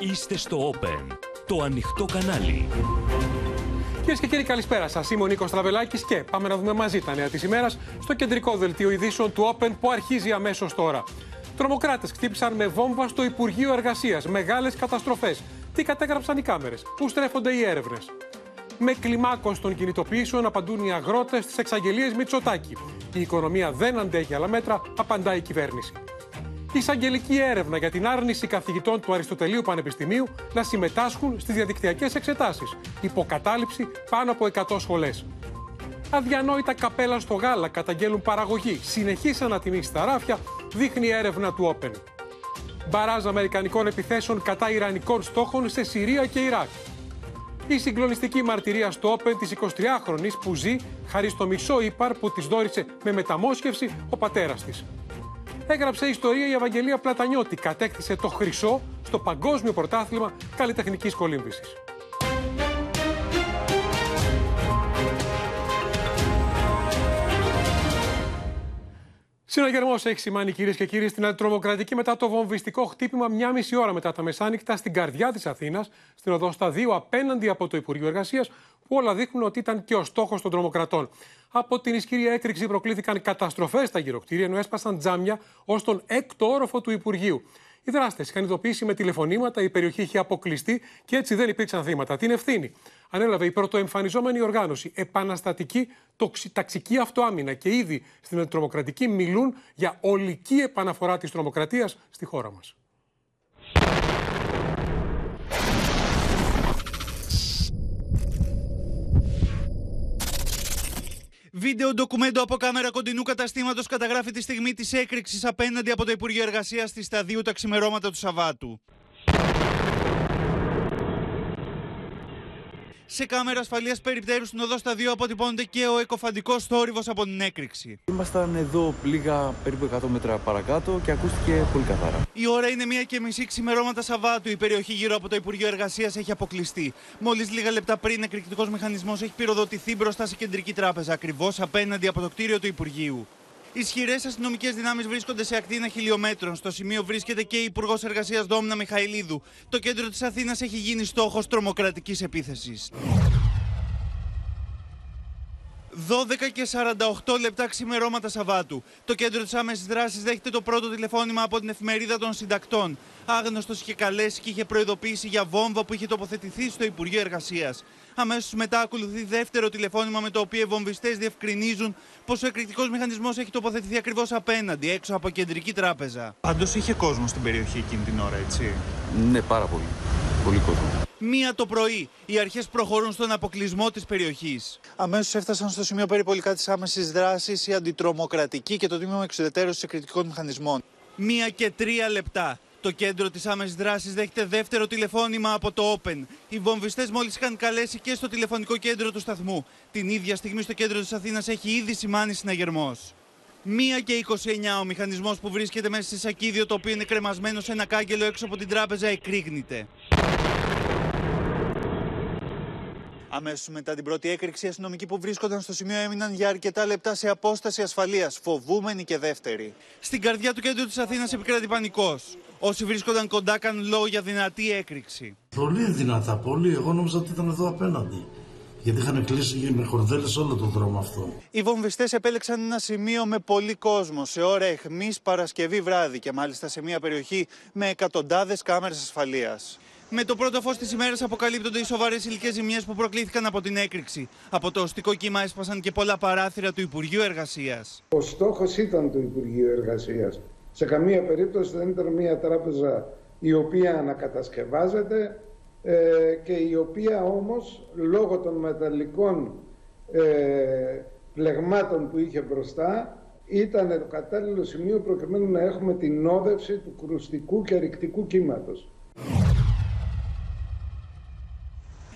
Είστε στο Open, το ανοιχτό κανάλι. Κυρίες και κύριοι, καλησπέρα σας. Είμαι ο Νίκος Τραβελάκη και πάμε να δούμε μαζί τα νέα της ημέρας στο κεντρικό δελτίο ειδήσεων του Open που αρχίζει αμέσως τώρα. Τρομοκράτες χτύπησαν με βόμβα στο Υπουργείο Εργασίας. Μεγάλες καταστροφές. Τι κατέγραψαν οι κάμερες; Πού στρέφονται οι έρευνες; Με κλιμάκωση των κινητοποιήσεων απαντούν οι αγρότες στις εξαγγελίες Μητσοτάκη. Η οικονομία δεν αντέχει άλλα μέτρα, απαντάει η κυβέρνηση εισαγγελική έρευνα για την άρνηση καθηγητών του Αριστοτελείου Πανεπιστημίου να συμμετάσχουν στις διαδικτυακές εξετάσεις. Υποκατάληψη πάνω από 100 σχολές. Αδιανόητα καπέλα στο γάλα καταγγέλουν παραγωγή. Συνεχή ανατιμή στα ράφια, δείχνει η έρευνα του Open. Μπαράζ Αμερικανικών επιθέσεων κατά Ιρανικών στόχων σε Συρία και Ιράκ. Η συγκλονιστική μαρτυρία στο Open της 23χρονη που ζει χάρη στο μισό ύπαρ που της δόρισε με μεταμόσχευση ο πατέρας της έγραψε ιστορία η Ευαγγελία Πλατανιώτη. Κατέκτησε το χρυσό στο Παγκόσμιο Πρωτάθλημα Καλλιτεχνικής Κολύμβησης. Συναγερμός έχει σημάνει κυρίες και κύριοι στην αντιτρομοκρατική μετά το βομβιστικό χτύπημα μια μισή ώρα μετά τα μεσάνυχτα στην καρδιά της Αθήνας, στην οδό Σταδίου, απέναντι από το Υπουργείο Εργασίας, που όλα δείχνουν ότι ήταν και ο στόχος των τρομοκρατών. Από την ισχυρή έκρηξη προκλήθηκαν καταστροφές στα γυροκτήρια, ενώ έσπασαν τζάμια ως τον έκτο όροφο του Υπουργείου. Οι δράστες είχαν ειδοποιήσει με τηλεφωνήματα, η περιοχή είχε αποκλειστεί και έτσι δεν υπήρξαν θύματα. Την ευθύνη ανέλαβε η πρωτοεμφανιζόμενη οργάνωση Επαναστατική Ταξική Αυτοάμυνα και ήδη στην αντιτρομοκρατική μιλούν για ολική επαναφορά της τρομοκρατίας στη χώρα μας. Βίντεο ντοκουμέντο από κάμερα κοντινού καταστήματος καταγράφει τη στιγμή της έκρηξης απέναντι από το Υπουργείο Εργασίας στη σταδίου τα ξημερώματα του Σαββάτου. Σε κάμερα ασφαλείας περιπτέρου στην οδό στα δύο αποτυπώνεται και ο εκοφαντικός θόρυβος από την έκρηξη. Ήμασταν εδώ λίγα περίπου 100 μέτρα παρακάτω και ακούστηκε πολύ καθαρά. Η ώρα είναι μία και μισή ξημερώματα Σαββάτου. Η περιοχή γύρω από το Υπουργείο Εργασίας έχει αποκλειστεί. Μόλις λίγα λεπτά πριν, εκρηκτικός μηχανισμός έχει πυροδοτηθεί μπροστά σε κεντρική τράπεζα, ακριβώς απέναντι από το κτίριο του Υπουργείου. Ισχυρές αστυνομικές δυνάμεις βρίσκονται σε ακτίνα χιλιόμετρων. Στο σημείο βρίσκεται και η Υπουργός Εργασίας Δόμνα Μιχαηλίδου. Το κέντρο της Αθήνας έχει γίνει στόχος τρομοκρατικής επίθεσης. 12 και 48 λεπτά ξημερώματα Σαββάτου. Το κέντρο της άμεσης δράσης δέχεται το πρώτο τηλεφώνημα από την εφημερίδα των συντακτών. Άγνωστος είχε καλέσει και είχε προειδοποιήσει για βόμβα που είχε τοποθετηθεί στο Υπουργείο Εργασίας. Αμέσως μετά ακολουθεί δεύτερο τηλεφώνημα με το οποίο οι βομβιστές διευκρινίζουν πως ο εκρηκτικός μηχανισμός έχει τοποθετηθεί ακριβώς απέναντι, έξω από κεντρική τράπεζα. Πάντως είχε κόσμο στην περιοχή εκείνη την ώρα, έτσι; Ναι, πάρα πολύ. Πολύ κόσμο. Μία το πρωί, οι αρχές προχωρούν στον αποκλεισμό της περιοχής. Αμέσως έφτασαν στο σημείο περιπολικά της άμεσης δράσης η αντιτρομοκρατική και το τμήμα εξουδετέρωση εκρηκτικών μηχανισμών. Μία και τρία λεπτά. Το κέντρο της άμεσης δράσης δέχεται δεύτερο τηλεφώνημα από το Open. Οι βομβιστές μόλις είχαν καλέσει και στο τηλεφωνικό κέντρο του σταθμού. Την ίδια στιγμή στο κέντρο της Αθήνας έχει ήδη σημάνει συναγερμός. Μία και 29 ο μηχανισμός που βρίσκεται μέσα σε σακίδιο το οποίο είναι κρεμασμένο σε ένα κάγκελο έξω από την τράπεζα εκρήγνεται. Αμέσως μετά την πρώτη έκρηξη, οι αστυνομικοί που βρίσκονταν στο σημείο έμειναν για αρκετά λεπτά σε απόσταση ασφαλείας, φοβούμενοι και δεύτεροι. Στην καρδιά του κέντρου της Αθήνας επικρατεί πανικός. Όσοι βρίσκονταν κοντά κάνουν λόγο για δυνατή έκρηξη. Πολύ δυνατά, πολύ. Εγώ νόμιζα ότι ήταν εδώ απέναντι. Γιατί είχαν κλείσει με χορδέλες όλο τον δρόμο αυτό. Οι βομβιστές επέλεξαν ένα σημείο με πολύ κόσμο σε ώρα αιχμής Παρασκευή βράδυ και μάλιστα σε μια περιοχή με εκατοντάδες κάμερες ασφαλείας. Με το πρώτο φως της ημέρας αποκαλύπτονται οι σοβαρές υλικέ ζημιές που προκλήθηκαν από την έκρηξη. Από το οστικό κύμα έσπασαν και πολλά παράθυρα του Υπουργείου Εργασίας. Ο στόχος ήταν το Υπουργείο Εργασίας. Σε καμία περίπτωση δεν ήταν μια τράπεζα η οποία ανακατασκευάζεται ε, και η οποία όμως λόγω των μεταλλικών ε, πλεγμάτων που είχε μπροστά ήταν το κατάλληλο σημείο προκειμένου να έχουμε την όδευση του κρουστικού και ρηκτικού κύματος.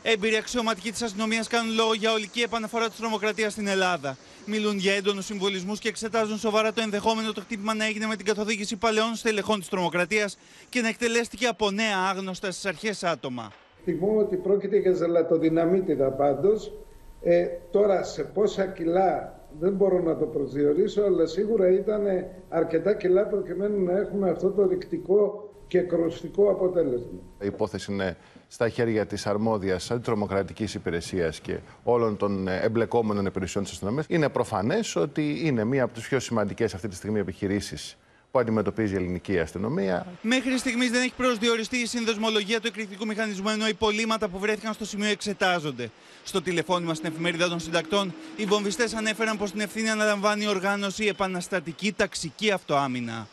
Έμπειροι αξιωματικοί της αστυνομίας κάνουν λόγο για ολική επαναφορά της τρομοκρατίας στην Ελλάδα. Μιλούν για έντονους συμβολισμούς και εξετάζουν σοβαρά το ενδεχόμενο το χτύπημα να έγινε με την καθοδήγηση παλαιών στελεχών της τρομοκρατίας και να εκτελέστηκε από νέα άγνωστα στις αρχές άτομα. Θυμώ ότι πρόκειται για ζελατοδυναμίτιδα πάντως. Ε, τώρα σε πόσα κιλά δεν μπορώ να το προσδιορίσω, αλλά σίγουρα ήταν αρκετά κιλά προκειμένου να έχουμε αυτό το ρηκτικό και κρουστικό αποτέλεσμα. Η υπόθεση είναι στα χέρια της αρμόδιας αντιτρομοκρατικής υπηρεσίας και όλων των εμπλεκόμενων υπηρεσιών της αστυνομίας. Είναι προφανές ότι είναι μία από τις πιο σημαντικές αυτή τη στιγμή επιχειρήσεις που αντιμετωπίζει η ελληνική αστυνομία. Μέχρι στιγμής δεν έχει προσδιοριστεί η συνδεσμολογία του εκρηκτικού μηχανισμού, ενώ οι πολίματα που βρέθηκαν στο σημείο εξετάζονται. Στο τηλεφώνημα στην εφημερίδα των συντακτών, οι βομβιστές ανέφεραν πως την ευθύνη αναλαμβάνει η οργάνωση Επαναστατική Ταξική Αυτοάμυνα.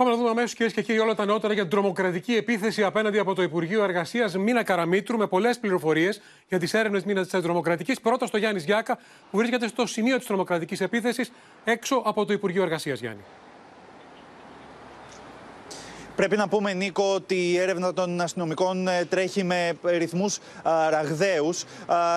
Πάμε να δούμε αμέσως, κυρίες και κύριοι, όλα τα νεότερα για την τρομοκρατική επίθεση απέναντι από το Υπουργείο Εργασίας Μίνα Καραμίτρου με πολλές πληροφορίες για τις έρευνες μήνας της τρομοκρατική. Πρώτα στο Γιάννης Γιάκα, που βρίσκεται στο σημείο της τρομοκρατικής επίθεσης έξω από το Υπουργείο Εργασίας, Γιάννη. Πρέπει να πούμε, Νίκο, ότι η έρευνα των αστυνομικών ε, τρέχει με ρυθμούς ραγδαίους.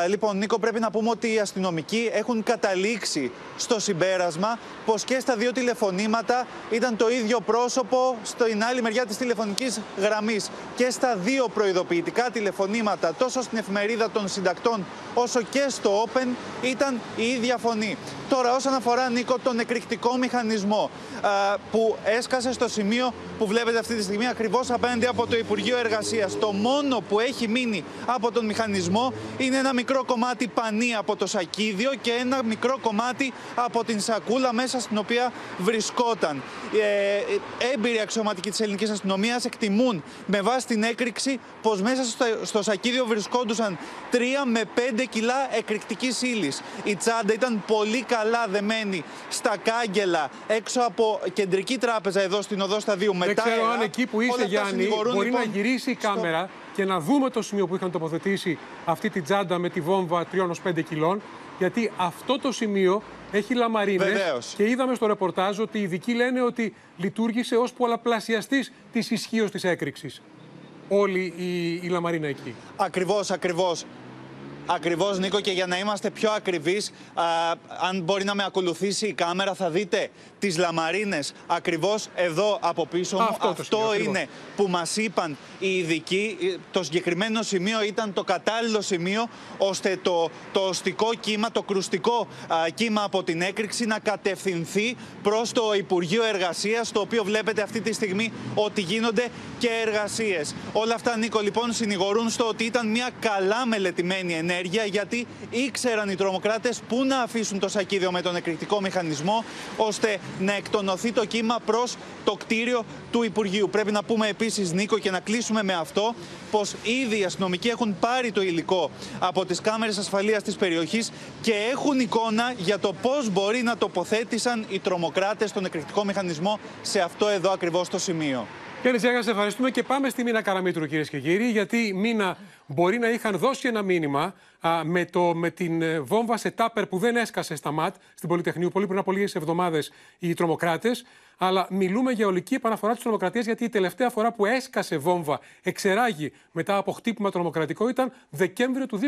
Λοιπόν, Νίκο, πρέπει να πούμε ότι οι αστυνομικοί έχουν καταλήξει στο συμπέρασμα πως και στα δύο τηλεφωνήματα ήταν το ίδιο πρόσωπο στην άλλη μεριά της τηλεφωνικής γραμμής. Και στα δύο προειδοποιητικά τηλεφωνήματα, τόσο στην εφημερίδα των συντακτών όσο και στο Open, ήταν η ίδια φωνή. Τώρα, όσον αφορά, Νίκο, τον εκρηκτικό μηχανισμό που έσκασε στο σημείο που βλέπετε αυτή τη στιγμή ακριβώς απέναντι από το Υπουργείο Εργασίας. Το μόνο που έχει μείνει από τον μηχανισμό είναι ένα μικρό κομμάτι πανί από το σακίδιο και ένα μικρό κομμάτι από την σακούλα μέσα στην οποία βρισκόταν. Ε, έμπειροι αξιωματικοί της ελληνικής αστυνομίας εκτιμούν με βάση την έκρηξη πως μέσα στο, στο σακίδιο βρισκόντουσαν 3 με 5 κιλά εκρηκτικής ύλης. Η τσάντα ήταν πολύ καλά δεμένη στα κάγκελα έξω από κεντρική τράπεζα εδώ στην οδό Σταδίου. Δεν ξέρω αν εκεί που είσαι, Γιάννη, μπορεί λοιπόν, να γυρίσει η κάμερα και να δούμε το σημείο που είχαν τοποθετήσει αυτή τη τσάντα με τη βόμβα 3-5 κιλών. Γιατί αυτό το σημείο έχει λαμαρίνες. Και είδαμε στο ρεπορτάζ ότι οι ειδικοί λένε ότι λειτουργήσε ως πολλαπλασιαστής της ισχύως της έκρηξης. Όλη η, η λαμαρίνα εκεί. Ακριβώς, ακριβώς. Ακριβώς, Νίκο, και για να είμαστε πιο ακριβείς, αν μπορεί να με ακολουθήσει η κάμερα, θα δείτε τις λαμαρίνες ακριβώς εδώ από πίσω μου. Αυτό, είναι που μας είπαν οι ειδικοί. Το συγκεκριμένο σημείο ήταν το κατάλληλο σημείο ώστε το, το οστικό κύμα, το κρουστικό κύμα από την έκρηξη να κατευθυνθεί προς το Υπουργείο Εργασίας, το οποίο βλέπετε αυτή τη στιγμή ότι γίνονται και εργασίες. Όλα αυτά, Νίκο, λοιπόν, συνηγορούν στο ότι ήταν μια καλά μελετημένη ενέργεια ενέργεια γιατί ήξεραν οι τρομοκράτες πού να αφήσουν το σακίδιο με τον εκρηκτικό μηχανισμό ώστε να εκτονωθεί το κύμα προς το κτίριο του Υπουργείου. Πρέπει να πούμε επίσης, Νίκο, και να κλείσουμε με αυτό, πως ήδη οι αστυνομικοί έχουν πάρει το υλικό από τις κάμερες ασφαλείας της περιοχής και έχουν εικόνα για το πώς μπορεί να τοποθέτησαν οι τρομοκράτες τον εκρηκτικό μηχανισμό σε αυτό εδώ ακριβώς το σημείο. Κύριε Τζέγα, σε ευχαριστούμε και πάμε στη Μίνα Καραμίτρου, κυρίες και κύριοι, γιατί η Μίνα μπορεί να είχαν δώσει ένα μήνυμα α, με, το, με την ε, βόμβα σε τάπερ που δεν έσκασε στα ΜΑΤ στην Πολυτεχνείου πολύ πριν από λίγες εβδομάδες οι τρομοκράτες. Αλλά μιλούμε για ολική επαναφορά της τρομοκρατίας, γιατί η τελευταία φορά που έσκασε βόμβα εξεράγει μετά από χτύπημα τρομοκρατικό ήταν Δεκέμβριο του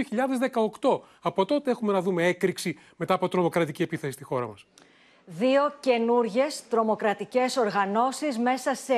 2018. Από τότε έχουμε να δούμε έκρηξη μετά από τρομοκρατική επίθεση στη χώρα μας δύο καινούριε τρομοκρατικές οργανώσεις μέσα σε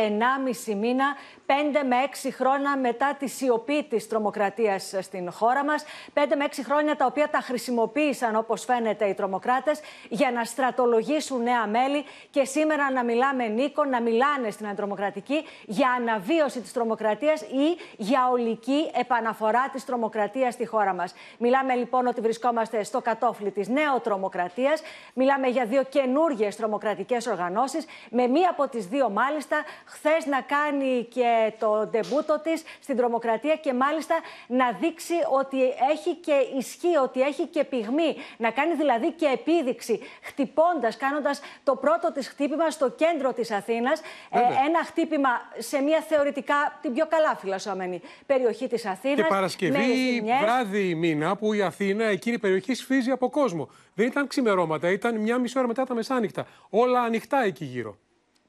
1,5 μήνα, 5 με 6 χρόνια μετά τη σιωπή της τρομοκρατίας στην χώρα μας. 5 με 6 χρόνια τα οποία τα χρησιμοποίησαν, όπως φαίνεται, οι τρομοκράτες για να στρατολογήσουν νέα μέλη και σήμερα να μιλάμε, Νίκο, να μιλάνε στην αντρομοκρατική για αναβίωση της τρομοκρατίας ή για ολική επαναφορά της τρομοκρατίας στη χώρα μας. Μιλάμε λοιπόν ότι βρισκόμαστε στο κατόφλι της νεοτρομοκρατίας. Μιλάμε για δύο καινούριε καινούργιες τρομοκρατικές οργανώσεις. Με μία από τις δύο, μάλιστα, χθες να κάνει και το ντεμπούτο της στην τρομοκρατία και μάλιστα να δείξει ότι έχει και ισχύ, ότι έχει και πυγμή. Να κάνει δηλαδή και επίδειξη, χτυπώντας, κάνοντας το πρώτο της χτύπημα στο κέντρο της Αθήνας. Ε, ένα χτύπημα σε μια θεωρητικά την πιο καλά φυλασσόμενη περιοχή της Αθήνας. Και Παρασκευή, βράδυ μήνα, που η Αθήνα, εκείνη η περιοχή σφίζει από κόσμο. Δεν ήταν ξημερώματα, ήταν μια μισή ώρα μετά τα μεσάνυχτα. Όλα ανοιχτά εκεί γύρω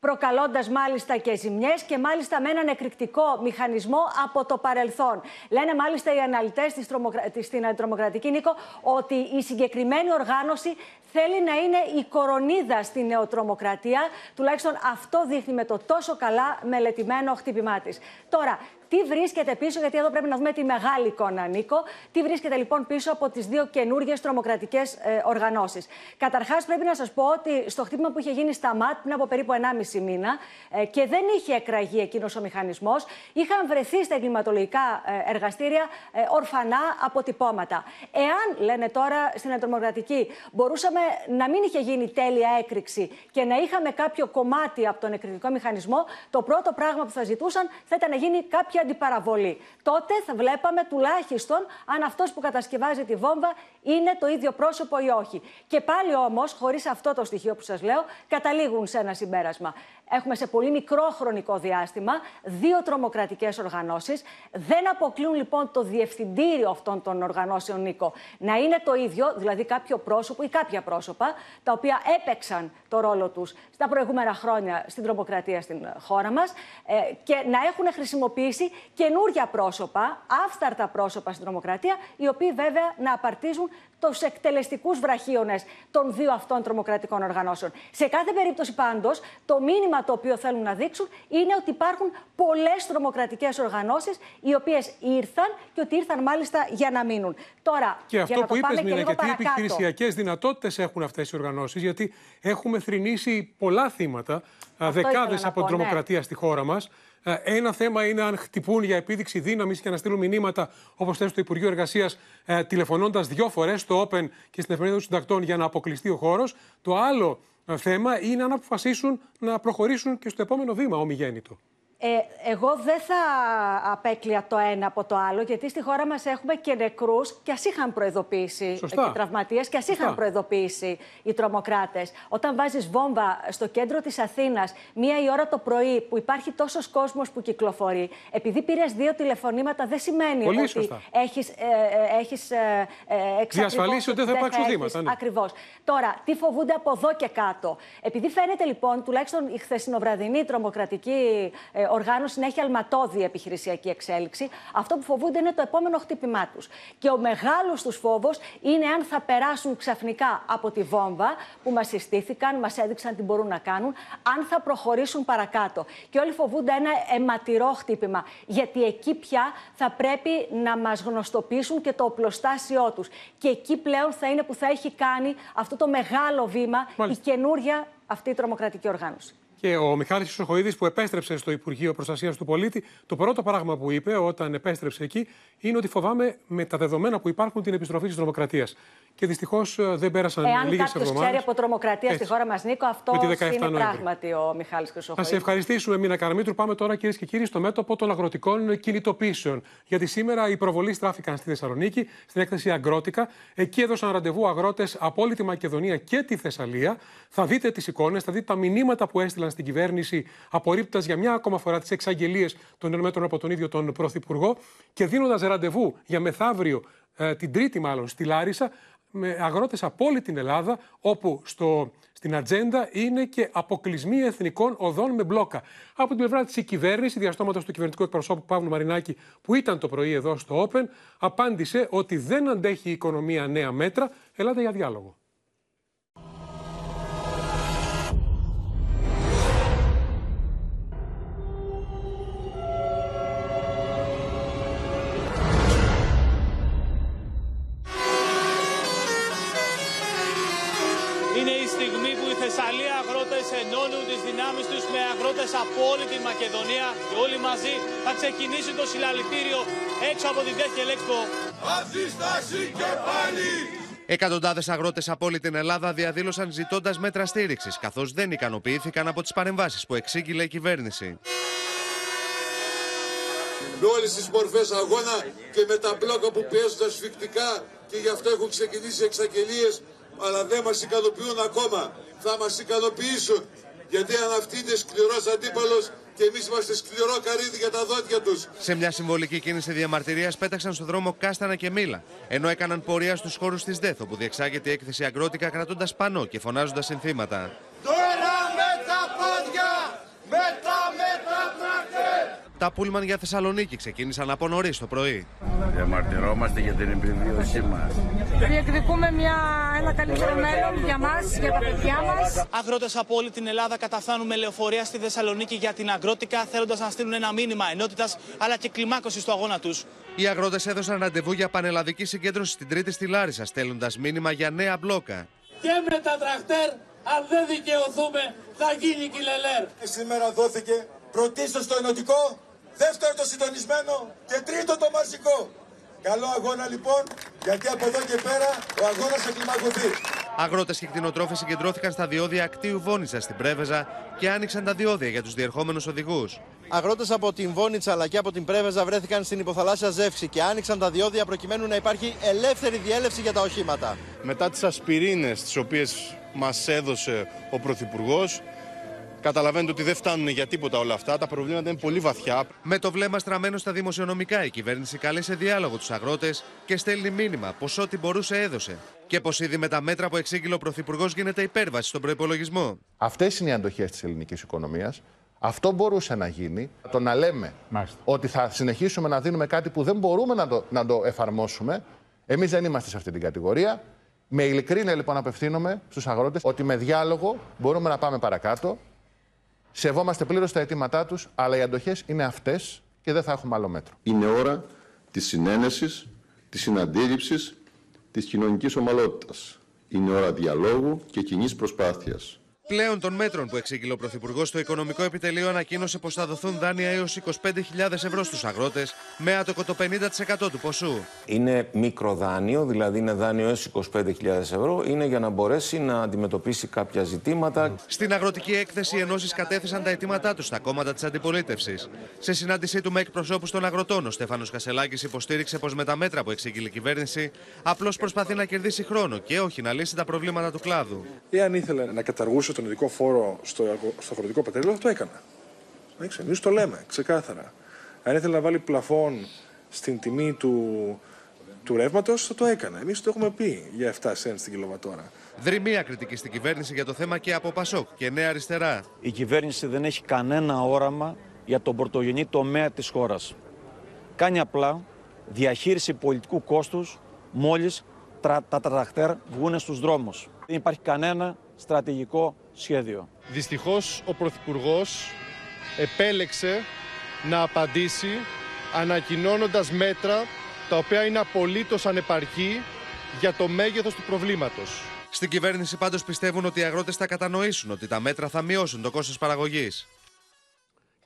προκαλώντας μάλιστα και ζημιές και μάλιστα με έναν εκρηκτικό μηχανισμό από το παρελθόν. Λένε μάλιστα οι αναλυτές στην αντιτρομοκρατική Νίκο ότι η συγκεκριμένη οργάνωση θέλει να είναι η κορονίδα στη νεοτρομοκρατία. Τουλάχιστον αυτό δείχνει με το τόσο καλά μελετημένο χτύπημά της. Τώρα, Τι βρίσκεται πίσω, γιατί εδώ πρέπει να δούμε τη μεγάλη εικόνα, Νίκο. Τι βρίσκεται λοιπόν πίσω από τις δύο καινούργιες τρομοκρατικές ε, οργανώσεις. Καταρχάς, πρέπει να σας πω ότι στο χτύπημα που είχε γίνει στα ΜΑΤ πριν από περίπου 1,5 μήνα ε, και δεν είχε εκραγεί εκείνος ο μηχανισμός, είχαν βρεθεί στα εγκληματολογικά ε, εργαστήρια ε, ορφανά αποτυπώματα. Εάν, λένε τώρα στην τρομοκρατική, μπορούσαμε να μην είχε γίνει τέλεια έκρηξη και να είχαμε κάποιο κομμάτι από τον εκρηκτικό μηχανισμό, το πρώτο πράγμα που θα ζητούσαν θα ήταν να γίνει κάποια αντιπαραβολή. Τότε θα βλέπαμε τουλάχιστον αν αυτός που κατασκευάζει τη βόμβα είναι το ίδιο πρόσωπο ή όχι. Και πάλι όμως, χωρίς αυτό το στοιχείο που σας λέω, καταλήγουν σε ένα συμπέρασμα. Έχουμε σε πολύ μικρό χρονικό διάστημα δύο τρομοκρατικές οργανώσεις. Δεν αποκλείουν λοιπόν το διευθυντήριο αυτών των οργανώσεων, Νίκο, να είναι το ίδιο, δηλαδή κάποιο πρόσωπο ή κάποια πρόσωπα, τα οποία έπαιξαν το ρόλο τους στα προηγούμενα χρόνια στην τρομοκρατία στην χώρα μας ε, και να έχουν χρησιμοποιήσει καινούργια πρόσωπα, άφθαρτα πρόσωπα στην τρομοκρατία, οι οποίοι βέβαια να απαρτίζουν τους εκτελεστικούς βραχίονες των δύο αυτών τρομοκρατικών οργανώσεων. Σε κάθε περίπτωση, πάντως, το μήνυμα το οποίο θέλουν να δείξουν είναι ότι υπάρχουν πολλές τρομοκρατικές οργανώσεις οι οποίες ήρθαν και ότι ήρθαν μάλιστα για να μείνουν. Τώρα, και αυτό για που είπες, Μίνα, και τι επιχειρησιακές δυνατότητες έχουν αυτές οι οργανώσεις, γιατί έχουμε θρυνήσει πολλά θύματα, δεκάδες από την τρομοκρατία στη χώρα μας. Ε, ένα θέμα είναι αν χτυπούν για επίδειξη δύναμης και να στείλουν μηνύματα, όπως θες στο Υπουργείο Εργασίας, ε, τηλεφωνώντας δύο φορές στο Open και στην εφημερίδα των συντακτών για να αποκλειστεί ο χώρος. Το άλλο ε, θέμα είναι αν αποφασίσουν να προχωρήσουν και στο επόμενο βήμα, ομιγέννητο. Ε, εγώ δεν θα απέκλεια το ένα από το άλλο, γιατί στη χώρα μας έχουμε και νεκρούς και ας είχαν προειδοποιήσει Σωστά. και τραυματίες και ας είχαν προειδοποιήσει οι τρομοκράτες. Όταν βάζεις βόμβα στο κέντρο της Αθήνας, μία η ώρα το πρωί, που υπάρχει τόσος κόσμος που κυκλοφορεί, επειδή πήρες δύο τηλεφωνήματα, δεν σημαίνει Πολύ ότι έχεις ε, έχεις, ε, ε, διασφαλίσει ότι δεν θα υπάρξουν θύματα. Ναι. Ακριβώς. Τώρα, τι φοβούνται από εδώ και κάτω; Επειδή φαίνεται λοιπόν, τουλάχιστον η χθεσινοβραδινή τρομοκρατική ε, οργάνωση να έχει αλματώδη επιχειρησιακή εξέλιξη. Αυτό που φοβούνται είναι το επόμενο χτύπημά τους. Και ο μεγάλος τους φόβος είναι αν θα περάσουν ξαφνικά από τη βόμβα που μας συστήθηκαν, μας έδειξαν τι μπορούν να κάνουν, αν θα προχωρήσουν παρακάτω. Και όλοι φοβούνται ένα αιματηρό χτύπημα. Γιατί εκεί πια θα πρέπει να μας γνωστοποιήσουν και το οπλοστάσιό τους. Και εκεί πλέον θα είναι που θα έχει κάνει αυτό το μεγάλο βήμα Μάλιστα. η καινούρια αυτή η τρομοκρατική οργάνωση. Και ο Μιχάλης Χρυσοχοίδης, που επέστρεψε στο Υπουργείο Προστασίας του Πολίτη, το πρώτο πράγμα που είπε όταν επέστρεψε εκεί είναι ότι φοβάμαι με τα δεδομένα που υπάρχουν την επιστροφή της τρομοκρατίας. Και δυστυχώς ε, δεν πέρασαν λίγες εβδομάδε. Εάν κάποιος ξέρει από τρομοκρατία στη χώρα μας, Νίκο, αυτός είναι πράγματι ο Μιχάλης Χρυσοχοίδης. Να σε ευχαριστήσουμε, Μίνα Καραμίτρου. Πάμε τώρα, κυρίες και κύριοι, στο μέτωπο των αγροτικών κινητοποίησεων. Γιατί σήμερα οι προβολείς στράφηκαν στη Θεσσαλονίκη, στην έκθεση Αγκρότικα. Εκεί έδωσαν ραντεβού αγρότες από όλη τη Μακεδονία και τη Θεσσαλία. Θα δείτε τις εικόνες, θα δείτε τα μηνύματα που έστειλαν στην κυβέρνηση, απορρίπτοντας για μια ακόμα φορά τις εξαγγελίες των ενωμένων από τον ίδιο τον Πρωθυπουργό και δίνοντας ραντεβού για μεθαύριο, ε, την Τρίτη μάλλον, στη Λάρισα, με αγρότες από όλη την Ελλάδα, όπου στο, στην ατζέντα είναι και αποκλεισμοί εθνικών οδών με μπλόκα. Από την πλευρά της η κυβέρνηση, διαστόματος του κυβερνητικού εκπροσώπου Παύλου Μαρινάκη, που ήταν το πρωί εδώ στο Open, απάντησε ότι δεν αντέχει η οικονομία νέα μέτρα. Ελάτε για διάλογο. Θεσσαλία αγρότες ενώνουν τις δυνάμεις τους με αγρότες από όλη τη Μακεδονία και όλοι μαζί θα ξεκινήσει το συλλαλητήριο έξω από την Τέχελ Expo. Αντίσταση και πάλι! Εκατοντάδες αγρότες από όλη την Ελλάδα διαδήλωσαν ζητώντας μέτρα στήριξης, καθώς δεν ικανοποιήθηκαν από τις παρεμβάσεις που εξήγηλε η κυβέρνηση. Με όλες τις μορφές αγώνα και με τα μπλόκα που πιέζουν ασφικτικά και γι' αυτό έχουν ξεκινήσει εξαγγελίες, αλλά δεν μας ικανοποιούν ακόμα θα μας ικανοποιήσουν. Γιατί αν αυτή είναι σκληρός αντίπαλος και εμείς είμαστε σκληρό καρύδι για τα δόντια τους. Σε μια συμβολική κίνηση διαμαρτυρίας πέταξαν στο δρόμο Κάστανα και Μήλα, ενώ έκαναν πορεία στους χώρους της ΔΕΘ, όπου διεξάγεται η έκθεση Αγκρότικα κρατώντας πανό και φωνάζοντας συνθήματα. Τώρα με τα πόδια, με τα Τα πούλμαν για Θεσσαλονίκη ξεκίνησαν από νωρίς το πρωί. Διαμαρτυρόμαστε για την επιβίωσή μας. Διεκδικούμε μια, ένα καλύτερο μέλλον για μας, για τα παιδιά μας. Αγρότε από όλη την Ελλάδα καταφθάνουν με λεωφορεία στη Θεσσαλονίκη για την αγρότικα, θέλοντας να στείλουν ένα μήνυμα ενότητας αλλά και κλιμάκωση στο αγώνα τους. Οι αγρότες έδωσαν ραντεβού για πανελλαδική συγκέντρωση στην Τρίτη στη Λάρισα, στέλνοντας μήνυμα για νέα μπλόκα. Και με τα τραχτέρ, αν δεν δικαιωθούμε, θα γίνει κυλελέρ. Σήμερα δόθηκε πρωτίστως το ενωτικό, δεύτερο το συντονισμένο και τρίτο το μαζικό. Καλό αγώνα λοιπόν, γιατί από εδώ και πέρα ο αγώνας θα κλιμακωθεί. Αγρότες και κτηνοτρόφες συγκεντρώθηκαν στα διόδια Ακτίου Βόνιτσα στην Πρέβεζα και άνοιξαν τα διόδια για τους διερχόμενους οδηγούς. Αγρότες από την Βόνιτσα αλλά και από την Πρέβεζα βρέθηκαν στην υποθαλάσσια ζεύξη και άνοιξαν τα διόδια προκειμένου να υπάρχει ελεύθερη διέλευση για τα οχήματα. Μετά τις ασπιρίνες τις οποίες μας έδωσε ο Πρωθυπουργός, Καταλαβαίνετε ότι δεν φτάνουν για τίποτα όλα αυτά. Τα προβλήματα είναι πολύ βαθιά. Με το βλέμμα στραμμένο στα δημοσιονομικά, η κυβέρνηση καλεί σε διάλογο τους αγρότες και στέλνει μήνυμα πως ό,τι μπορούσε έδωσε. Και πως ήδη με τα μέτρα που εξήγηλε ο Πρωθυπουργός γίνεται υπέρβαση στον προπολογισμό. Αυτές είναι οι αντοχές της ελληνικής οικονομίας. Αυτό μπορούσε να γίνει. Το να λέμε ότι θα συνεχίσουμε να δίνουμε κάτι που δεν μπορούμε να το, να το εφαρμόσουμε. Εμείς δεν είμαστε σε αυτή την κατηγορία. Με ειλικρίνεια λοιπόν απευθύνομαι στους αγρότες ότι με διάλογο μπορούμε να πάμε παρακάτω. Σεβόμαστε πλήρως τα αιτήματά τους, αλλά οι αντοχές είναι αυτές και δεν θα έχουμε άλλο μέτρο. Είναι ώρα της συνένεσης, της συναντήληψης, της κοινωνικής ομαλότητας. Είναι ώρα διαλόγου και κοινής προσπάθειας. Πλέον των μέτρων που εξήγηλε ο Πρωθυπουργός στο Οικονομικό Επιτελείο ανακοίνωσε πως θα δοθούν δάνεια έως 25.000 ευρώ στους αγρότες με άτοκο το 50% του ποσού. Είναι μικροδάνειο, δηλαδή είναι δάνειο έως 25.000 ευρώ. Είναι για να μπορέσει να αντιμετωπίσει κάποια ζητήματα. Στην αγροτική έκθεση, οι ενώσεις κατέθεσαν τα αιτήματά τους στα κόμματα της αντιπολίτευσης. Σε συνάντησή του με εκπροσώπους των αγροτών, ο Στέφανος Κασελάκης υποστήριξε πως με τα μέτρα που εξήγηλε η κυβέρνηση απλώς προσπαθεί να κερδίσει χρόνο και όχι να λύσει τα προβλήματα του κλάδου. Εάν ήθελε να καταργούσε τον ειδικό φόρο στο, στο αγροτικό πετρέλαιο, θα το έκανα. Εμείς το λέμε ξεκάθαρα. Αν ήθελε να βάλει πλαφόν στην τιμή του, του ρεύματος, θα το έκανε. Εμείς το έχουμε πει για 7 cents την κιλοβατόρα. Δρυμία κριτική στην κυβέρνηση για το θέμα και από Πασόκ και Νέα Αριστερά. Η κυβέρνηση δεν έχει κανένα όραμα για τον πρωτογενή τομέα της χώρας. Κάνει απλά διαχείριση πολιτικού κόστους μόλις τα τραχτέρ βγουν στους δρόμους. Δεν υπάρχει κανένα στρατηγικό σχέδιο. Δυστυχώς ο Πρωθυπουργός επέλεξε να απαντήσει ανακοινώνοντας μέτρα τα οποία είναι απολύτως ανεπαρκή για το μέγεθος του προβλήματος. Στην κυβέρνηση πάντως πιστεύουν ότι οι αγρότες θα κατανοήσουν ότι τα μέτρα θα μειώσουν το κόστος παραγωγής.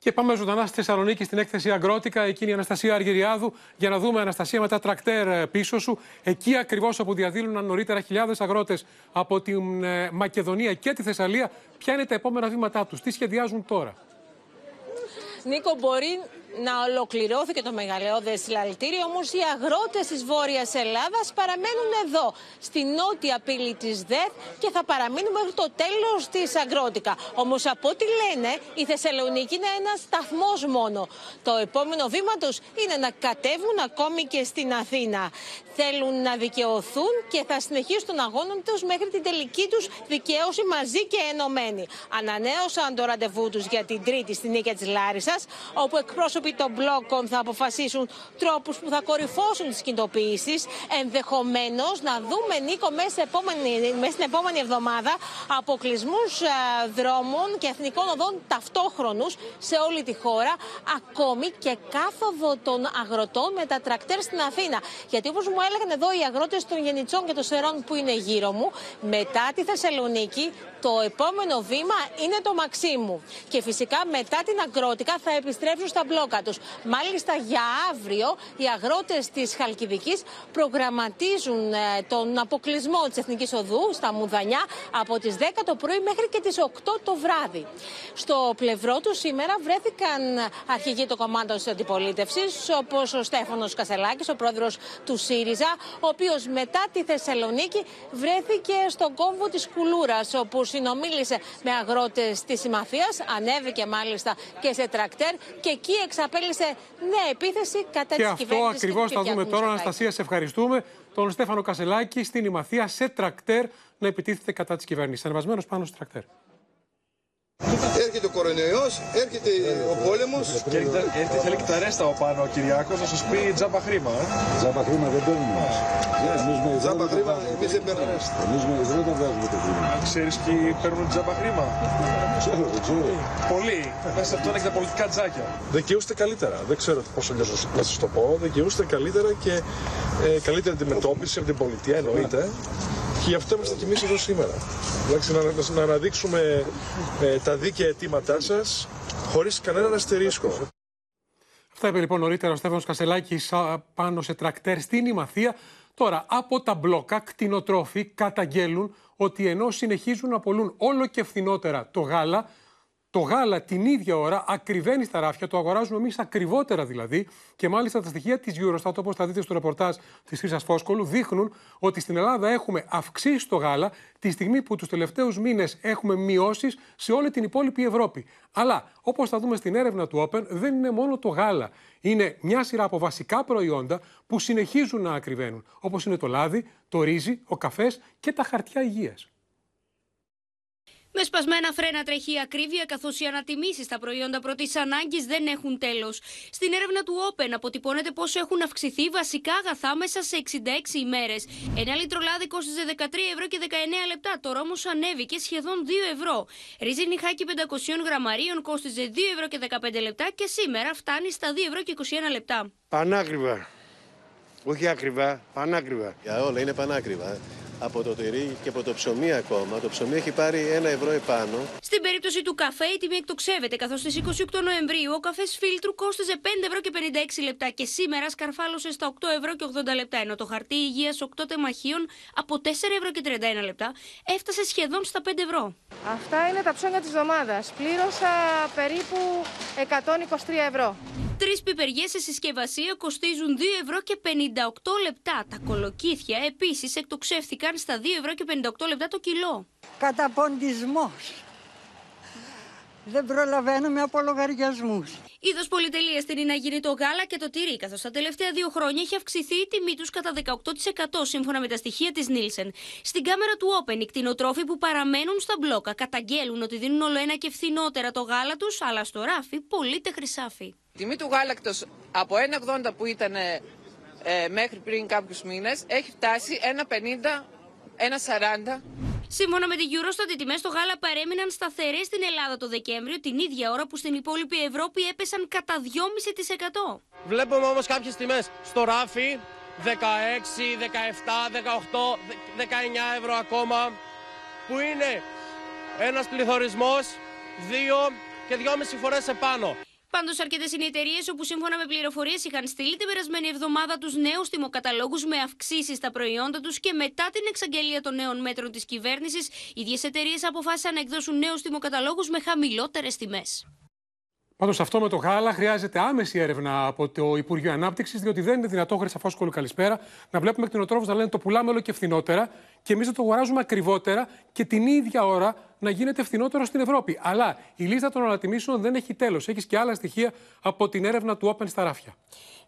Και πάμε ζωντανά στη Θεσσαλονίκη στην έκθεση Αγκρότικα. Εκείνη η Αναστασία Αργυριάδου για να δούμε Αναστασία μετά τρακτέρ ε, πίσω σου. Εκεί ακριβώς όπου διαδήλωναν νωρίτερα χιλιάδες αγρότες από την ε, Μακεδονία και τη Θεσσαλία. Ποια είναι τα επόμενα βήματά τους, τι σχεδιάζουν τώρα; Νίκο, μπορεί να ολοκληρώθηκε το μεγαλειώδες συλλαλητήριο, όμως οι αγρότες της Βόρειας Ελλάδας παραμένουν εδώ, στη νότια πύλη της ΔΕΘ και θα παραμείνουν μέχρι το τέλος της Αγρότικα. Όμως από ό,τι λένε, η Θεσσαλονίκη είναι ένας σταθμός μόνο. Το επόμενο βήμα τους είναι να κατέβουν ακόμη και στην Αθήνα. Θέλουν να δικαιωθούν και θα συνεχίσουν τον αγώνα τους μέχρι την τελική τους δικαίωση μαζί και ενωμένοι. Ανανέωσαν το ραντεβού τους για την Τρίτη στη νίκη της Λάρισας, όπου εκπρόσωποι εκπρόσωποι των μπλόκων θα αποφασίσουν τρόπους που θα κορυφώσουν τις κινητοποιήσεις. Ενδεχομένως να δούμε, Νίκο, μέσα, επόμενη, μέσα στην επόμενη εβδομάδα αποκλεισμούς ε, δρόμων και εθνικών οδών ταυτόχρονους σε όλη τη χώρα, ακόμη και κάθοδο των αγροτών με τα τρακτέρ στην Αθήνα. Γιατί όπως μου έλεγαν εδώ οι αγρότες των Γενιτσών και των Σερών που είναι γύρω μου, μετά τη Θεσσαλονίκη το επόμενο βήμα είναι το Μαξίμου. Και φυσικά μετά την Αγκρότικα θα επιστρέψουν στα μπλόκα τους. Μάλιστα για αύριο οι αγρότες της Χαλκιδικής προγραμματίζουν ε, τον αποκλεισμό της Εθνικής Οδού στα Μουδανιά από τις 10 το πρωί μέχρι και τις 8 το βράδυ. Στο πλευρό τους σήμερα βρέθηκαν αρχηγοί των κομμάτων της αντιπολίτευσης όπως ο Στέφανος Κασελάκης, ο πρόεδρος του ΣΥΡΙΖΑ, ο οποίος μετά τη Θεσσαλονίκη βρέθηκε στον κόμβο της Κουλούρας όπου συνομίλησε με αγρότες της Συμμαθίας, ανέβηκε μάλιστα και σε τρακτέρ και εκεί εξαπέλυσε νέα επίθεση κατά της κυβέρνησης. Και αυτό ακριβώς θα δούμε τώρα. Αναστασία, σε ευχαριστούμε. Τον Στέφανο Κασελάκη στην Ημαθία σε τρακτέρ να επιτίθεται κατά της κυβέρνησης. Ανεβασμένος πάνω στο τρακτέρ. Έρχεται ο κορονοϊός, έρχεται ο πόλεμος. Και έρχεται, έρχεται, θέλει και τα ρέστα ο πάνω ο Κυριάκος να σας πει τζάμπα χρήμα. Ε. Τζάμπα χρήμα δεν παίρνουμε εμείς. Εμείς με Τζάμπα χρήμα εμείς δεν παίρνουμε. Εμείς με ευρώ δεν βγάζουμε το χρήμα. Ξέρεις ποιοι παίρνουν τζάμπα χρήμα. Ξέρω, δεν ξέρω. Πολλοί. Μέσα σε αυτό είναι και τα πολιτικά τζάκια. Δικαιούστε καλύτερα. Δεν ξέρω πώς αλλιώς να σας- να σας το πω. Δικαιούστε καλύτερα και ε, καλύτερη αντιμετώπιση από την πολιτεία εννοείται. Και γι' αυτό είμαστε κι εμείς εδώ σήμερα. Εντάξει, να, να, να αναδείξουμε ε, τα δίκαια αιτήματά σας χωρίς κανέναν αστερίσκο. Αυτά είπε λοιπόν νωρίτερα ο Στέφανος Κασελάκης α, πάνω σε τρακτέρ στην Ημαθία. Τώρα, από τα μπλόκα, κτηνοτρόφοι καταγγέλουν ότι ενώ συνεχίζουν να πολλούν όλο και φθηνότερα το γάλα, το γάλα την ίδια ώρα ακριβένει στα ράφια, το αγοράζουμε εμείς ακριβότερα δηλαδή. Και μάλιστα τα στοιχεία της Eurostat, όπως τα δείτε στο ρεπορτάζ της Χρήσα Φόσκολου, δείχνουν ότι στην Ελλάδα έχουμε αυξήσει το γάλα τη στιγμή που τους τελευταίους μήνες έχουμε μειώσει σε όλη την υπόλοιπη Ευρώπη. Αλλά όπως θα δούμε στην έρευνα του Open, δεν είναι μόνο το γάλα. Είναι μια σειρά από βασικά προϊόντα που συνεχίζουν να ακριβένουν, όπως είναι το λάδι, το ρύζι, ο καφές και τα χαρτιά υγείας. Με σπασμένα φρένα τρέχει η ακρίβεια, καθώς οι ανατιμήσεις στα προϊόντα πρώτης ανάγκης δεν έχουν τέλος. Στην έρευνα του Open αποτυπώνεται πόσο έχουν αυξηθεί βασικά αγαθά μέσα σε 66 ημέρες. Ένα λίτρο λάδι κόστιζε 13 ευρώ και 19 λεπτά, τώρα όμως ανέβηκε σχεδόν 2 ευρώ. Ρύζι νυχάκι 500 γραμμαρίων κόστιζε 2 ευρώ και 15 λεπτά και σήμερα φτάνει στα 2 ευρώ και 21 λεπτά. Πανάκριβα. Όχι ακριβά, πανάκριβα. Για όλα είναι πανάκριβα. Από το τυρί και από το ψωμί ακόμα. Το ψωμί έχει πάρει ένα ευρώ επάνω. Στην περίπτωση του καφέ, η τιμή εκτοξεύεται, καθώς στις 28 Νοεμβρίου ο καφές φίλτρου κόστιζε 5 ευρώ και 56 λεπτά και σήμερα σκαρφάλωσε στα 8 ευρώ και 80 λεπτά, ενώ το χαρτί υγείας 8 τεμαχίων από 4 ευρώ και 31 λεπτά έφτασε σχεδόν στα 5 ευρώ. Αυτά είναι τα ψώνια της εβδομάδας. Πλήρωσα περίπου 123 ευρώ. Τρεις πιπεριές σε συσκευασία κοστίζουν 2 ευρώ και 58 λεπτά. Τα κολοκύθια επίσης εκτοξεύθηκαν στα 2 ευρώ και 58 λεπτά το κιλό. Καταποντισμός. Δεν προλαβαίνουμε από λογαριασμούς. Είδος πολυτελείας στην να γίνει το γάλα και το τυρί, καθώς τα τελευταία δύο χρόνια έχει αυξηθεί η τιμή τους κατά 18% σύμφωνα με τα στοιχεία της Νίλσεν. Στην κάμερα του Open, οι κτηνοτρόφοι που παραμένουν στα μπλόκα καταγγέλουν ότι δίνουν όλο ένα και φθηνότερα το γάλα τους, αλλά στο ράφι πωλείται χρυσάφι. Η τιμή του γάλακτος από 1,80 που ήταν ε, μέχρι πριν κάποιους μήνες έχει φτάσει 1,50, 1,40. Σύμφωνα με την Eurostat, οι τιμές στο γάλα παρέμειναν σταθερές στην Ελλάδα το Δεκέμβριο, την ίδια ώρα που στην υπόλοιπη Ευρώπη έπεσαν κατά 2,5%. Βλέπουμε όμως κάποιες τιμές στο ράφι 16, 17, 18, 19 ευρώ ακόμα που είναι ένας πληθωρισμός 2 και 2,5 φορές επάνω. Πάντως, αρκετές είναι οι εταιρείες όπου σύμφωνα με πληροφορίες είχαν στείλει την περασμένη εβδομάδα τους νέους τιμοκαταλόγου με αυξήσεις στα προϊόντα τους και μετά την εξαγγελία των νέων μέτρων της κυβέρνησης, οι ίδιες εταιρείες αποφάσισαν να εκδώσουν νέους τιμοκαταλόγου με χαμηλότερες τιμές. Πάντως, αυτό με το γάλα χρειάζεται άμεση έρευνα από το Υπουργείο Ανάπτυξης, διότι δεν είναι δυνατό, Χρυσά Φόσκολου, καλησπέρα, να βλέπουμε κτηνοτρόφου να λένε το πουλάμε όλο και φθηνότερα και εμείς να το αγοράζουμε ακριβότερα και την ίδια ώρα να γίνεται φθηνότερο στην Ευρώπη. Αλλά η λίστα των ανατιμήσεων δεν έχει τέλος. Έχεις και άλλα στοιχεία από την έρευνα του Open στα ράφια.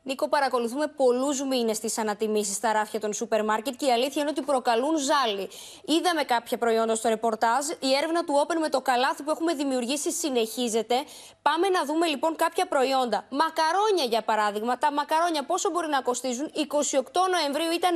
Νίκο, παρακολουθούμε πολλούς μήνες τις ανατιμήσεις στα ράφια των σούπερ μάρκετ και η αλήθεια είναι ότι προκαλούν ζάλι. Είδαμε κάποια προϊόντα στο ρεπορτάζ. Η έρευνα του Open με το καλάθι που έχουμε δημιουργήσει συνεχίζεται. Πάμε να δούμε λοιπόν κάποια προϊόντα. Μακαρόνια, για παράδειγμα. Τα μακαρόνια πόσο μπορεί να κοστίζουν; 28 Νοεμβρίου ήταν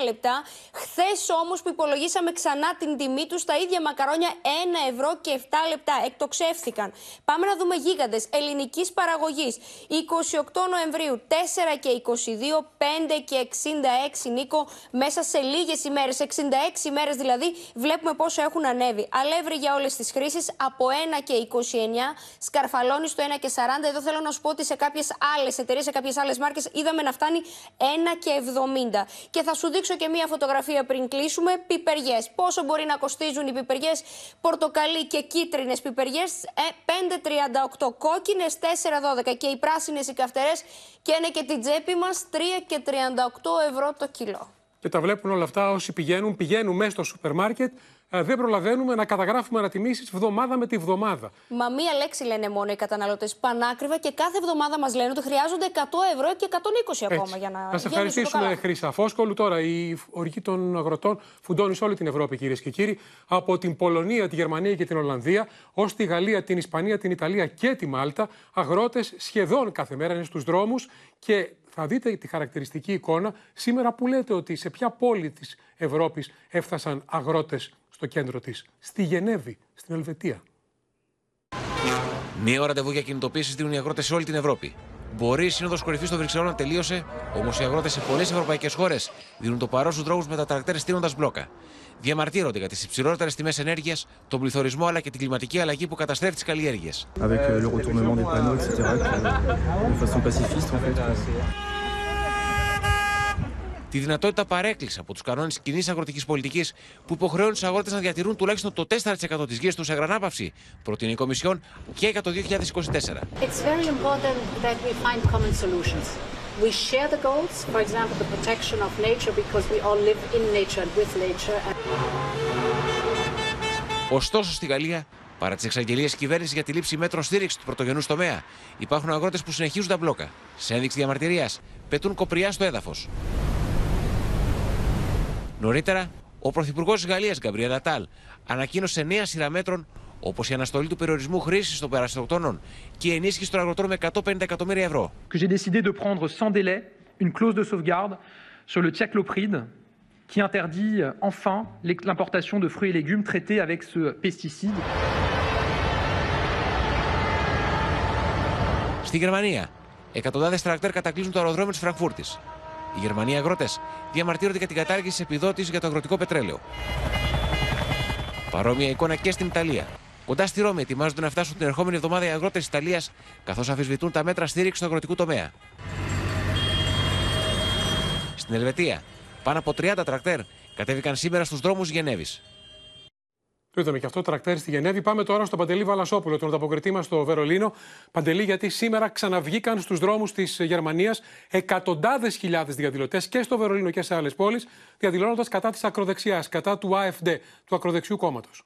79 λεπτά. Χθες όμως που υπολογίσαμε ξανά την τιμή τους, τα ίδια μακαρόνια 1 ευρώ και 7 λεπτά. Εκτοξεύθηκαν. Πάμε να δούμε γίγαντες ελληνικής παραγωγής. 28 Νοεμβρίου 4 και 22, 5 και 66 Νίκο, μέσα σε λίγες ημέρες, 66 ημέρες δηλαδή, βλέπουμε πόσο έχουν ανέβει. Αλεύρι για όλες τις χρήσεις, από 1 και 29, σκαρφαλώνει στο 1 και 40. Εδώ θέλω να σου πω ότι σε κάποιες άλλες εταιρείες, σε κάποιες άλλες μάρκες, είδαμε να φτάνει 1 και 70. Και θα σου δείξω και μία φωτογραφία πριν κλείσουμε, πιπεριές. Πόσο μπορεί να κοστίζουν οι πιπεριές, πορτοκαλί και κίτρινες πιπεριές, ε, 5,38, κόκκινες 4,12 και οι πράσινες οι καυτερές και είναι και την τσέπη μας 3 και 38 ευρώ το κιλό. Και τα βλέπουν όλα αυτά όσοι πηγαίνουν, πηγαίνουν μέσα στο σούπερ μάρκετ ε, δεν προλαβαίνουμε να καταγράφουμε ανατιμήσεις βδομάδα με τη βδομάδα. Μα μία λέξη λένε μόνο οι καταναλωτές. Πανάκριβα και κάθε εβδομάδα μας λένε ότι χρειάζονται 100 ευρώ και 120 ακόμα για να. Να σε ευχαριστήσουμε, Χρήσα Φόσκολου. Τώρα η οργή των αγροτών φουντώνει σε όλη την Ευρώπη, κυρίες και κύριοι. Από την Πολωνία, τη Γερμανία και την Ολλανδία, ως τη Γαλλία, την Ισπανία, την Ιταλία και τη Μάλτα, αγρότες σχεδόν κάθε μέρα είναι στους δρόμους και θα δείτε τη χαρακτηριστική εικόνα σήμερα που λέτε ότι σε ποια πόλη της Ευρώπης έφτασαν αγρότες στο κέντρο της. Στη Γενέβη, στην Ελβετία. Νέο ραντεβού για κινητοποίησης δίνουν οι αγρότες σε όλη την Ευρώπη. Μπορεί η Σύνοδος Κορυφής των Βρυξελών να τελείωσε, όμως οι αγρότες σε πολλές ευρωπαϊκές χώρες δίνουν το παρόν στους δρόμους με τα τρακτέρ στείνοντας μπλόκα. Διαμαρτύρονται για τις υψηλότερες τιμές ενέργειας, τον πληθωρισμό αλλά και την κλιματική αλλαγή που καταστρέφει τις καλλιέργειες. Τη δυνατότητα παρέκκλησης από τους κανόνες κοινής αγροτικής πολιτικής που υποχρεώνουν τους αγρότες να διατηρούν τουλάχιστον το 4% της γης τους σε γρανάπαυση, προτείνει η Κομισιόν και για το 2024. It's very important that we find common solutions. We share the goals, for example, the protection of nature, because we all live in nature and with nature. Ωστόσο, στη Γαλλία, παρά τις εξαγγελίες της κυβέρνησης για τη λήψη μέτρων στήριξης του πρωτογενούς τομέα, υπάρχουν αγρότες που συνεχίζουν τα μπλόκα. Σε ένδειξη διαμαρτυρίας, πετούν κοπριά στο έδαφος. Νωρίτερα, ο Πρωθυπουργός της Γαλλίας, Γκαμπριέλ Ατάλ, ανακοίνωσε νέα σειρά μέτρων όπως η αναστολή του περιορισμού χρήσης των περαστοκτώνων και η ενίσχυση των αγροτών με 150 εκατομμύρια ευρώ. Que j'ai décidé de prendre sans délai une clause de sauvegarde sur le thiaclopride qui interdit enfin l'importation de fruits et légumes traités avec ce pesticide. Στη Γερμανία, εκατοντάδες τρακτέρ κατακλείζουν το αεροδρόμιο της Φραγκφούρτης. Οι Γερμανοί αγρότες διαμαρτύρονται για την κατάργηση τη επιδότησης για το αγροτικό πετρέλαιο. Παρόμοια εικόνα και στην Ιταλία. Κοντά στη Ρώμη ετοιμάζονται να φτάσουν την ερχόμενη εβδομάδα οι αγρότες της Ιταλίας, καθώς αμφισβητούν τα μέτρα στήριξης του αγροτικού τομέα. Στην Ελβετία, πάνω από 30 τρακτέρ κατέβηκαν σήμερα στους δρόμους Γενέβης. Το είδαμε και αυτό το τρακτέρ στη Γενέβη. Πάμε τώρα στον Παντελή Βαλασόπουλο, τον ανταποκριτή μας στο Βερολίνο. Παντελή, γιατί σήμερα ξαναβγήκαν στους δρόμους της Γερμανίας εκατοντάδες χιλιάδες διαδηλωτές και στο Βερολίνο και σε άλλες πόλεις, διαδηλώνοντας κατά της ακροδεξιάς, κατά του AFD, του ακροδεξιού κόμματος.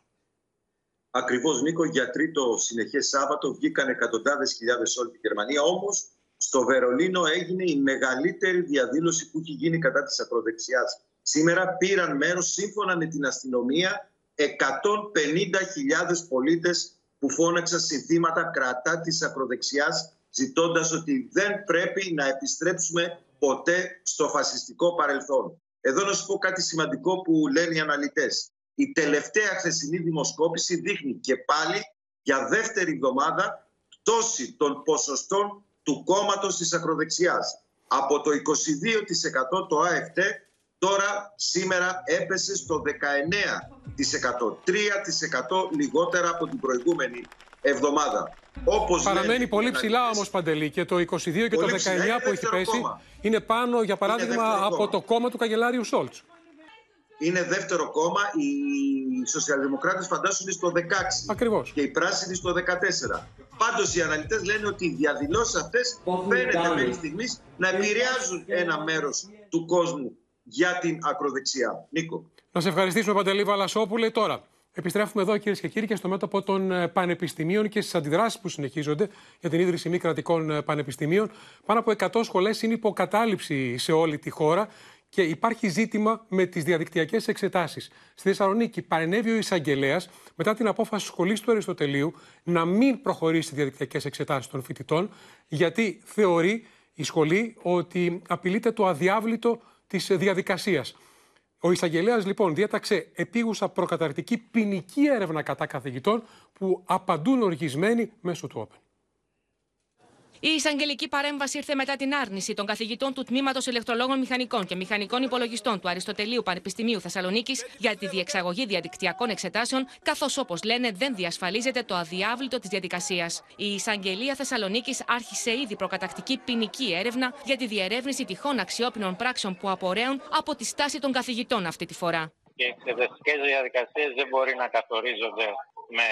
Ακριβώς, Νίκο, για τρίτο συνεχές Σάββατο βγήκαν εκατοντάδες χιλιάδες σε όλη τη Γερμανία. Όμως στο Βερολίνο έγινε η μεγαλύτερη διαδήλωση που έχει γίνει κατά της ακροδεξιάς. Σήμερα πήραν μέρος, σύμφωνα με την αστυνομία, 150.000 πολίτες που φώναξαν συνθήματα κρατά της ακροδεξιάς ζητώντας ότι δεν πρέπει να επιστρέψουμε ποτέ στο φασιστικό παρελθόν. Εδώ να σου πω κάτι σημαντικό που λένε οι αναλυτές. Η τελευταία χθεσινή δημοσκόπηση δείχνει και πάλι για δεύτερη εβδομάδα πτώση των ποσοστών του κόμματος της ακροδεξιάς. Από το 22% το ΑΕΦΤ τώρα σήμερα έπεσε στο 19%. 3% λιγότερα από την προηγούμενη εβδομάδα. Όπως Παραμένει λένε, πολύ ψηλά όμως Παντελή και το 22 και το 19 που έχει πέσει κόμμα. είναι πάνω για παράδειγμα από κόμμα. το κόμμα του καγκελάριου Σόλτς. Είναι δεύτερο κόμμα. Οι σοσιαλδημοκράτες φαντάσουν είναι στο 16 Ακριβώς. και οι πράσινοι στο 14. Πάντως οι αναλυτές λένε ότι οι διαδηλώσεις αυτές φαίνεται μέχρι στιγμής να επηρεάζουν ένα μέρος του κόσμου για την ακροδεξιά. Νίκο. Να σε ευχαριστήσουμε, Παντελή Βαλασόπουλε. Τώρα, επιστρέφουμε εδώ, κυρίες και κύριοι, και στο μέτωπο των ε, πανεπιστημίων και στις αντιδράσεις που συνεχίζονται για την ίδρυση μη κρατικών ε, πανεπιστημίων. Πάνω από 100 σχολές είναι υποκατάληψη σε όλη τη χώρα και υπάρχει ζήτημα με τις διαδικτυακές εξετάσεις. Στη Θεσσαλονίκη παρενέβη ο εισαγγελέας μετά την απόφαση σχολής του Αριστοτελείου να μην προχωρήσει διαδικτυακές εξετάσεις των φοιτητών, γιατί θεωρεί η σχολή ότι απειλείται το αδιάβλητο της διαδικασίας. Ο εισαγγελέας λοιπόν διέταξε επίγουσα προκαταρκτική ποινική έρευνα κατά καθηγητών που απαντούν οργισμένοι μέσω του Open. Η εισαγγελική παρέμβαση ήρθε μετά την άρνηση των καθηγητών του Τμήματος Ηλεκτρολόγων Μηχανικών και Μηχανικών Υπολογιστών του Αριστοτελείου Πανεπιστημίου Θεσσαλονίκης για τη διεξαγωγή διαδικτυακών εξετάσεων, καθώς όπως λένε δεν διασφαλίζεται το αδιάβλητο της διαδικασίας. Η εισαγγελία Θεσσαλονίκης άρχισε ήδη προκατακτική ποινική έρευνα για τη διερεύνηση τυχών αξιόπινων πράξεων που απορρέουν από τη στάση των καθηγητών αυτή τη φορά. Οι εξεταστικέ διαδικασίες δεν μπορεί να καθορίζονται με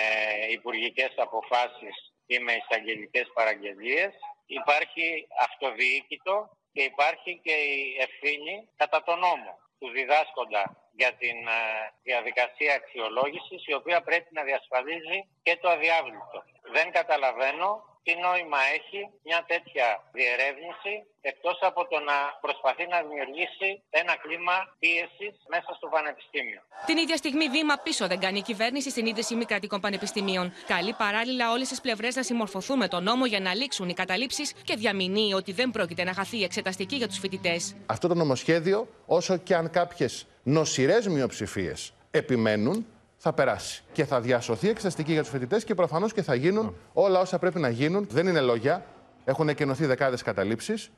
υπουργικές αποφάσεις ή με εισαγγελικές παραγγελίες. Υπάρχει αυτοδιοίκητο και υπάρχει και η ευθύνη κατά τον νόμο. του διδάσκοντα για την ε, διαδικασία αξιολόγησης η οποία πρέπει να διασφαλίζει και το αδιάβλητο. Δεν καταλαβαίνω τι νόημα έχει μια τέτοια διερεύνηση εκτός από το να προσπαθεί να δημιουργήσει ένα κλίμα πίεσης μέσα στο πανεπιστήμιο. Την ίδια στιγμή, βήμα πίσω δεν κάνει η κυβέρνηση στην ίδρυση μη κρατικών πανεπιστημίων. Καλεί παράλληλα όλες τις πλευρές να συμμορφωθούν με τον νόμο για να λήξουν οι καταλήψεις και διαμηνύει ότι δεν πρόκειται να χαθεί η εξεταστική για τους φοιτητές. Αυτό το νομοσχέδιο, όσο και αν κάποιες νοσηρές μειοψηφίες επιμένουν, θα περάσει. Και θα διασωθεί εξεταστική για τους φοιτητές και προφανώς και θα γίνουν όλα όσα πρέπει να γίνουν. Δεν είναι λόγια. Έχουν εκενωθεί δεκάδες καταλήψεις.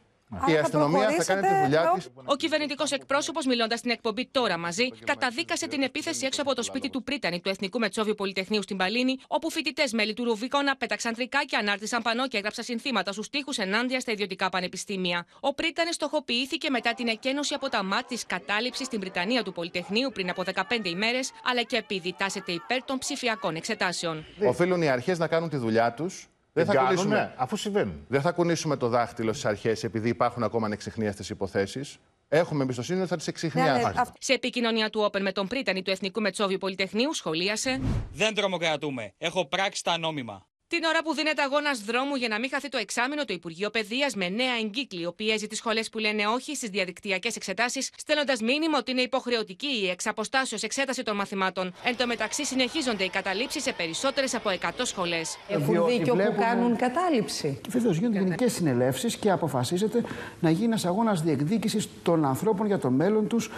Η αστυνομία θα κάνει τη δουλειά της. Ο κυβερνητικός εκπρόσωπος, μιλώντας στην εκπομπή Τώρα μαζί, καταδίκασε την επίθεση έξω από το σπίτι του Πρίτανη του Εθνικού Μετσόβιου Πολυτεχνείου στην Παλίνη, όπου φοιτητές μέλη του Ρουβίκονα πέταξαν τρικάκια, ανάρτησαν πανό και έγραψαν συνθήματα στους τοίχους ενάντια στα ιδιωτικά πανεπιστήμια. Ο Πρίτανης στοχοποιήθηκε μετά την εκένωση από τα μάτια της κατάληψης στην Βρυτανία του Πολυτεχνείου πριν από 15 ημέρες, αλλά και επειδή τάσεται υπέρ των ψηφιακών εξετάσεων. Οφείλουν οι αρχές να κάνουν τη δουλειά τους. Δεν θα, κάνουν, κουνήσουμε, ναι, αφού συμβαίνουν. δεν θα κουνήσουμε το δάχτυλο στις αρχές επειδή υπάρχουν ακόμα ανεξιχνίαστες υποθέσεις. Έχουμε εμπιστοσύνη ότι θα τις εξηχνιάσουμε. Σε επικοινωνία του Όπεν με τον Πρίτανη του Εθνικού Μετσόβιου Πολυτεχνείου, σχολίασε. Δεν τρομοκρατούμε. Έχω πράξει τα νόμιμα. Την ώρα που δίνεται αγώνας δρόμου για να μην χαθεί το εξάμεινο, το Υπουργείο Παιδείας με νέα εγκύκλιο πιέζει τις σχολές που λένε όχι στις διαδικτυακές εξετάσεις, στέλνοντας μήνυμα ότι είναι υποχρεωτική η εξαποστάσεως εξέταση των μαθημάτων. Εν τω μεταξύ, συνεχίζονται οι καταλήψεις σε περισσότερες από 100 σχολές. Έχουν δίκιο που κάνουν κατάληψη. Βεβαίως γίνονται γενικές συνελεύσεις και αποφασίζεται να γίνει ένας αγώνας διεκδίκησης των ανθρώπων για το μέλλον τους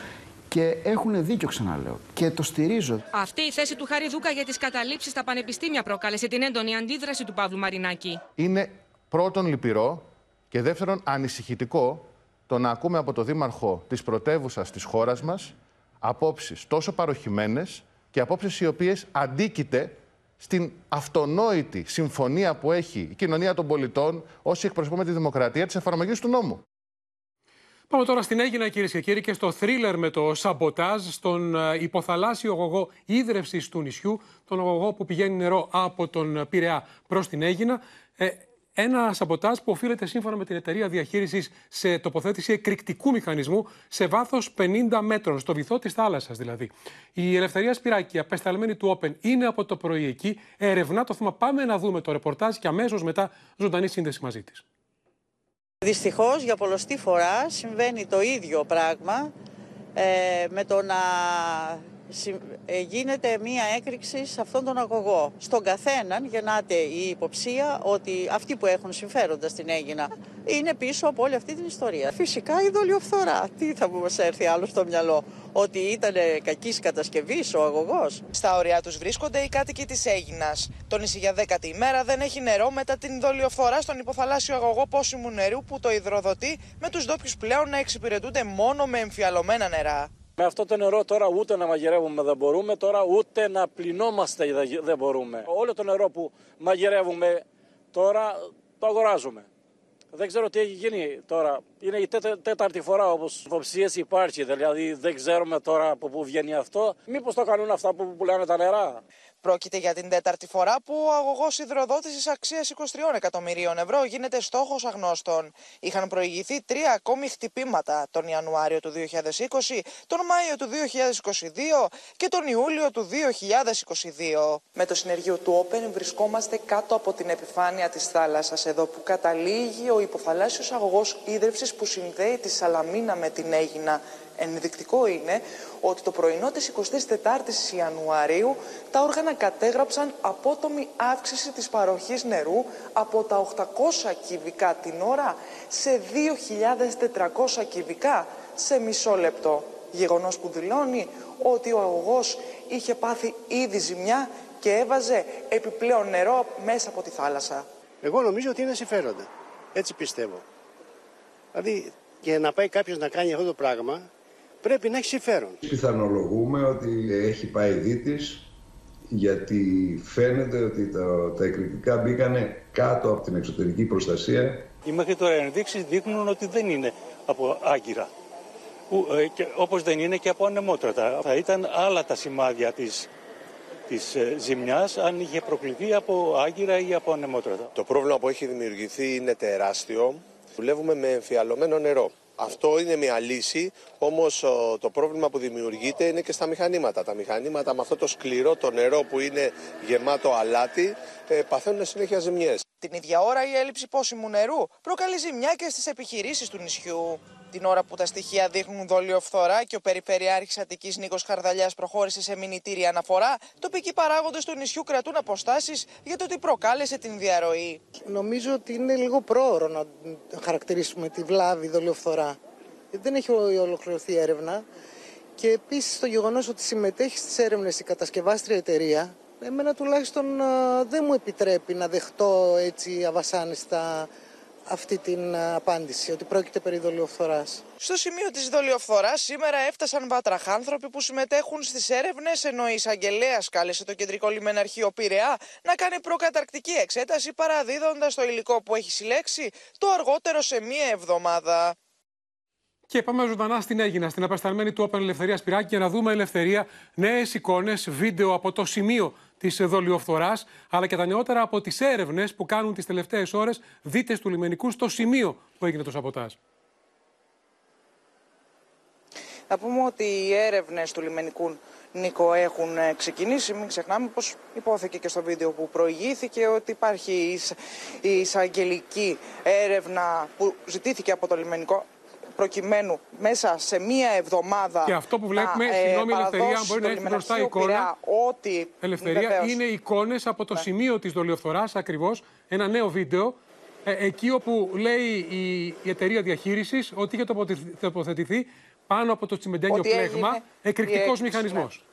και έχουν δίκιο, ξαναλέω. Και το στηρίζω. Αυτή η θέση του Χαριδούκα για τις καταλήψεις στα πανεπιστήμια προκάλεσε την έντονη αντίδραση του Παύλου Μαρινάκη. Είναι πρώτον λυπηρό και δεύτερον ανησυχητικό το να ακούμε από το Δήμαρχο της πρωτεύουσας της χώρας μας απόψεις τόσο παροχημένες και απόψεις οι οποίες αντίκειται στην αυτονόητη συμφωνία που έχει η κοινωνία των πολιτών, όσοι εκπροσωπούμε τη δημοκρατία, της εφαρμογής του νόμου. Πάμε τώρα στην Έγινα, κυρίες και κύριοι, και στο θρίλερ με το σαμποτάζ στον ε, υποθαλάσσιο αγωγό ίδρυυση του νησιού, τον αγωγό που πηγαίνει νερό από τον Πειραιά προς την Έγινα. Ε, ένα σαμποτάζ που οφείλεται σύμφωνα με την εταιρεία διαχείρισης σε τοποθέτηση εκρηκτικού μηχανισμού σε βάθος 50 μέτρων, στο βυθό της θάλασσας δηλαδή. Η Ελευθερία Σπυράκη, απεσταλμένη του Open, είναι από το πρωί εκεί. Ερευνά το θέμα. Πάμε να δούμε το ρεπορτάζ και αμέσως μετά ζωντανή σύνδεση μαζί της. Δυστυχώς για πολλωστή φορά συμβαίνει το ίδιο πράγμα ε, με το να ε, γίνεται μία έκρηξη σε αυτόν τον αγωγό. Στον καθέναν γεννάται η υποψία ότι αυτοί που έχουν συμφέροντα στην Έγινα είναι πίσω από όλη αυτή την ιστορία. Φυσικά η δολιοφθορά. Τι θα μας έρθει άλλο στο μυαλό; Ότι ήταν κακής κατασκευής ο αγωγός; Στα ωριά τους βρίσκονται οι κάτοικοι της Έγινας. Το νησί για δέκατη ημέρα δεν έχει νερό μετά την δολιοφθορά στον υποθαλάσσιο αγωγό πόσιμου νερού που το υδροδοτεί με τους ντόπιους πλέον να εξυπηρετούνται μόνο με εμφιαλωμένα νερά. Με αυτό το νερό τώρα ούτε να μαγειρεύουμε δεν μπορούμε, τώρα ούτε να πλυνόμαστε δεν μπορούμε. Όλο το νερό που μαγειρεύουμε τώρα το αγοράζουμε. Δεν ξέρω τι έχει γίνει τώρα. Είναι η τέταρτη φορά όπως υποψίες υπάρχει. Δηλαδή δεν ξέρουμε τώρα από πού βγαίνει αυτό. Μήπως το κάνουν αυτά που πουλάνε τα νερά; Πρόκειται για την τέταρτη φορά που ο αγωγός υδροδότησης αξίας 23 εκατομμυρίων ευρώ γίνεται στόχος αγνώστων. Είχαν προηγηθεί τρία ακόμη χτυπήματα τον Ιανουάριο του 2020, τον Μάιο του 2022 και τον Ιούλιο του 2022. Με το συνεργείο του Open βρισκόμαστε κάτω από την επιφάνεια της θάλασσας, εδώ που καταλήγει ο υποθαλάσσιος αγωγός ίδρυυση που συνδέει τη Σαλαμίνα με την Έγινα Ενδεικτικό είναι ότι το πρωινό της 24ης Ιανουαρίου τα όργανα κατέγραψαν απότομη αύξηση της παροχής νερού από τα 800 κυβικά την ώρα σε 2.400 κυβικά σε μισό λεπτό. Γεγονός που δηλώνει ότι ο αγωγός είχε πάθει ήδη ζημιά και έβαζε επιπλέον νερό μέσα από τη θάλασσα. Εγώ νομίζω ότι είναι συμφέροντα. Έτσι πιστεύω. Δηλαδή, και να πάει κάποιος να κάνει αυτό το πράγμα, πρέπει να έχει συμφέρον. Πιθανολογούμε ότι έχει πάει δίτης γιατί φαίνεται ότι τα, τα εκρηκτικά μπήκανε κάτω από την εξωτερική προστασία. Οι μέχρι τώρα ενδείξεις δείχνουν ότι δεν είναι από άγκυρα. Ε, και, όπως δεν είναι και από ανεμότρατα. Θα ήταν άλλα τα σημάδια της, της ε, ζημιάς αν είχε προκληθεί από άγκυρα ή από ανεμότρατα. Το πρόβλημα που έχει δημιουργηθεί είναι τεράστιο. Δουλεύουμε με εμφιαλωμένο νερό. Αυτό είναι μια λύση, όμως ο, το πρόβλημα που δημιουργείται είναι και στα μηχανήματα. Τα μηχανήματα με αυτό το σκληρό το νερό που είναι γεμάτο αλάτι ε, παθαίνουν συνέχεια ζημιές. Την ίδια ώρα η έλλειψη πόσιμου νερού προκαλεί ζημιά και στις επιχειρήσεις του νησιού. Την ώρα που τα στοιχεία δείχνουν δόλιο φθορά και ο Περιφερειάρχης Αττικής Νίκος Χαρδαλιάς προχώρησε σε μηνυτήρια αναφορά, τοπικοί παράγοντες του νησιού κρατούν αποστάσεις για το τι προκάλεσε την διαρροή. Νομίζω ότι είναι λίγο πρόωρο να χαρακτηρίσουμε τη βλάβη δολιοφθορά. Γιατί δεν έχει ολοκληρωθεί έρευνα. Και επίσης το γεγονός ότι συμμετέχει στις έρευνες η κατασκευάστρια εταιρεία, εμένα τουλάχιστον α, δεν μου επιτρέπει να δεχτώ έτσι αβασάνιστα αυτή την α, απάντηση, ότι πρόκειται περί δολιοφθοράς. Στο σημείο της δολιοφθοράς σήμερα έφτασαν βατραχάνθρωποι που συμμετέχουν στις έρευνες ενώ η εισαγγελέας κάλεσε το κεντρικό λιμεναρχείο Πειραιά να κάνει προκαταρκτική εξέταση παραδίδοντας το υλικό που έχει συλλέξει το αργότερο σε μία εβδομάδα. Και πάμε ζωντανά στην Έγινα, στην απεσταλμένη του Open Ελευθερίας Σπυράκη, για να δούμε ελευθερία, νέες εικόνες, βίντεο από το σημείο της δολιοφθορά, αλλά και τα νεότερα από τις έρευνες που κάνουν τις τελευταίες ώρες δίτες του λιμενικού στο σημείο που έγινε το σαμποτάζ. Να πούμε ότι οι έρευνες του λιμενικού Νίκο έχουν ε, ξεκινήσει. Μην ξεχνάμε πως υπόθηκε και στο βίντεο που προηγήθηκε ότι υπάρχει η εισαγγελική έρευνα που ζητήθηκε από το λιμενικό προκειμένου μέσα σε μία εβδομάδα. Και αυτό που βλέπουμε, να, ε, συγγνώμη, Ελευθερία, αν παραδώσει μπορεί το να έχει μπροστά λιμεναρχείο εικόνα. Πειραιά Ότι, Ελευθερία βεβαίως. είναι εικόνες από το σημείο της δολιοφθοράς ακριβώς. Ένα νέο βίντεο. ε, εκεί όπου λέει η, η εταιρεία διαχείρισης ότι είχε τοποθετηθεί- τοποθετηθεί πάνω από το τσιμεντένιο Ότι πλέγμα έγινε εκρηκτικός η έκρηξη, μηχανισμός.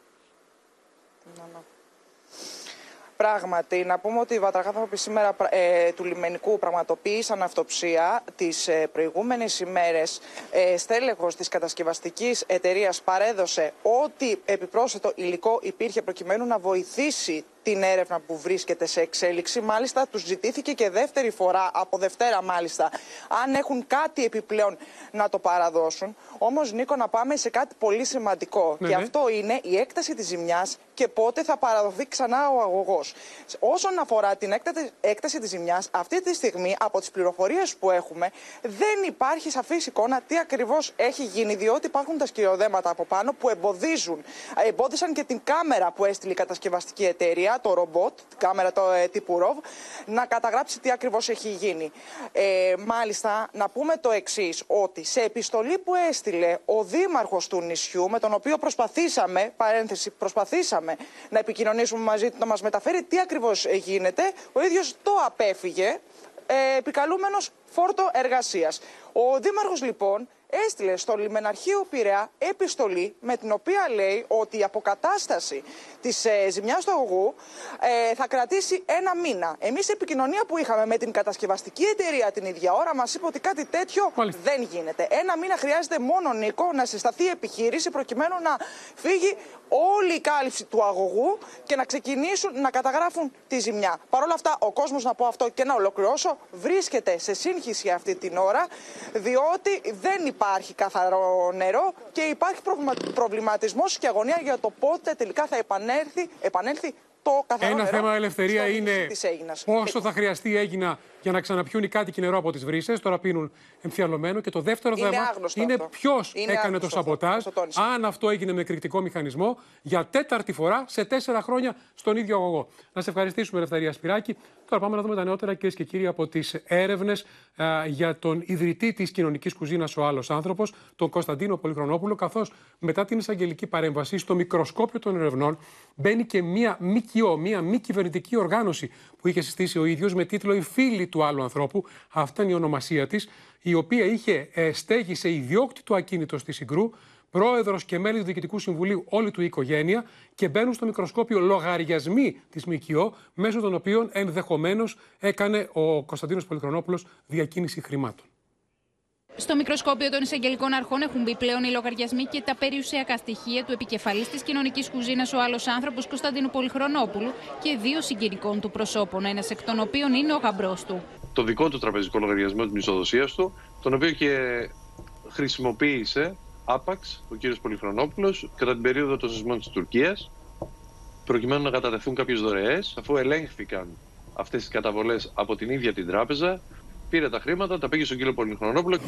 Πράγματι, να πούμε ότι οι βατραχάνθρωποι σήμερα ε, του λιμενικού πραγματοποίησαν αυτοψία τις ε, προηγούμενες ημέρες. Ε, στέλεχος της κατασκευαστικής εταιρείας παρέδωσε ότι επιπρόσθετο υλικό υπήρχε προκειμένου να βοηθήσει την έρευνα που βρίσκεται σε εξέλιξη. Μάλιστα, τους ζητήθηκε και δεύτερη φορά, από Δευτέρα μάλιστα, αν έχουν κάτι επιπλέον να το παραδώσουν. Όμως, Νίκο, να πάμε σε κάτι πολύ σημαντικό. Ναι, και ναι. αυτό είναι η έκταση της ζημιάς και πότε θα παραδοθεί ξανά ο αγωγός. Όσον αφορά την έκταση, έκταση της ζημιάς, αυτή τη στιγμή, από τις πληροφορίες που έχουμε, δεν υπάρχει σαφής εικόνα τι ακριβώς έχει γίνει, διότι υπάρχουν τα σκυριοδέματα από πάνω που εμποδίζουν, εμπόδισαν και την κάμερα που έστειλε η κατασκευαστική εταιρεία, το ρομπότ, την κάμερα το, ε, τύπου ROV, να καταγράψει τι ακριβώς έχει γίνει. Ε, μάλιστα, να πούμε το εξής ότι σε επιστολή που έστειλε ο δήμαρχος του νησιού, με τον οποίο προσπαθήσαμε, παρένθεση, προσπαθήσαμε να επικοινωνήσουμε μαζί του, να μας μεταφέρει τι ακριβώς ε, γίνεται, ο ίδιος το απέφυγε, ε, επικαλούμενος φόρτο εργασίας. Ο δήμαρχος λοιπόν έστειλε στο λιμεναρχείο Πειραιά επιστολή με την οποία λέει ότι η αποκατάσταση της ε, ζημιάς του αγωγού ε, θα κρατήσει ένα μήνα. Εμείς η επικοινωνία που είχαμε με την κατασκευαστική εταιρεία την ίδια ώρα μας είπε ότι κάτι τέτοιο δεν γίνεται. Ένα μήνα χρειάζεται μόνο Νίκο να συσταθεί η επιχείρηση προκειμένου να φύγει όλη η κάλυψη του αγωγού και να ξεκινήσουν να καταγράφουν τη ζημιά. Παρ' όλα αυτά, ο κόσμος, να πω αυτό και να ολοκληρώσω, βρίσκεται σε σύγχυση αυτή την ώρα, διότι δεν υπάρχει καθαρό νερό και υπάρχει προβλημα- προβληματισμός και αγωνία για το πότε τελικά θα επανέλθει, επανέλθει το καθαρό Ένα νερό θέμα ελευθερία στο νησί είναι της Αίγινας. πόσο θα χρειαστεί η Έγινα για να ξαναπιούν οι κάτοικοι νερό από τις βρύσες. Τώρα πίνουν εμφιαλωμένο. Και το δεύτερο Είναι θέμα άγνωστο είναι αυτό. ποιος Είναι έκανε το άγνωστο αυτό. σαμποτάζ. Το τόνισα. Αν αυτό έγινε με εκρηκτικό μηχανισμό για τέταρτη φορά σε τέσσερα χρόνια στον ίδιο αγωγό. Να σε ευχαριστήσουμε, Ελευθερία Σπυράκη. Τώρα πάμε να δούμε τα νεότερα, κυρίες και κύριοι, από τις έρευνες για τον ιδρυτή της κοινωνικής κουζίνας Ο Άλλος Άνθρωπος, τον Κωνσταντίνο Πολυχρονόπουλο, καθώς μετά την εισαγγελική παρέμβαση στο μικροσκόπιο των ερευνών μπαίνει και μία ΜΚΟ, μία μη κυβερνητική οργάνωση που είχε συστήσει ο ίδιος με τίτλο Οι Φίλοι του Άλλου Ανθρώπου. Αυτή είναι η ονομασία της, η οποία είχε ε, στέγη σε ιδιόκτητο ακίνητο στη Συγκρού, πρόεδρος και μέλη του Διοικητικού Συμβουλίου, όλη του η οικογένεια και μπαίνουν στο μικροσκόπιο λογαριασμοί της ΜΚΟ, μέσω των οποίων ενδεχομένως έκανε ο Κωνσταντίνος Πολυχρονόπουλο διακίνηση χρημάτων. Στο μικροσκόπιο των εισαγγελικών αρχών έχουν μπει πλέον οι λογαριασμοί και τα περιουσιακά στοιχεία του επικεφαλής της κοινωνικής κουζίνας, ο άλλος άνθρωπος Κωνσταντίνου Πολυχρονόπουλου και δύο συγγενικών του προσώπων, ένας εκ των οποίων είναι ο γαμπρός του. το δικό του τραπεζικό λογαριασμό της μισοδοσίας του, τον οποίο και χρησιμοποίησε άπαξ ο κύριος Πολυχρονόπουλος κατά την περίοδο των σεισμών της Τουρκίας, προκειμένου να κατατεθούν κάποιες δωρεές, αφού ελέγχθηκαν αυτές τις καταβολές από την ίδια την τράπεζα, πήρε τα χρήματα, τα πήγε στον κύριο Πολυχρονόπουλο.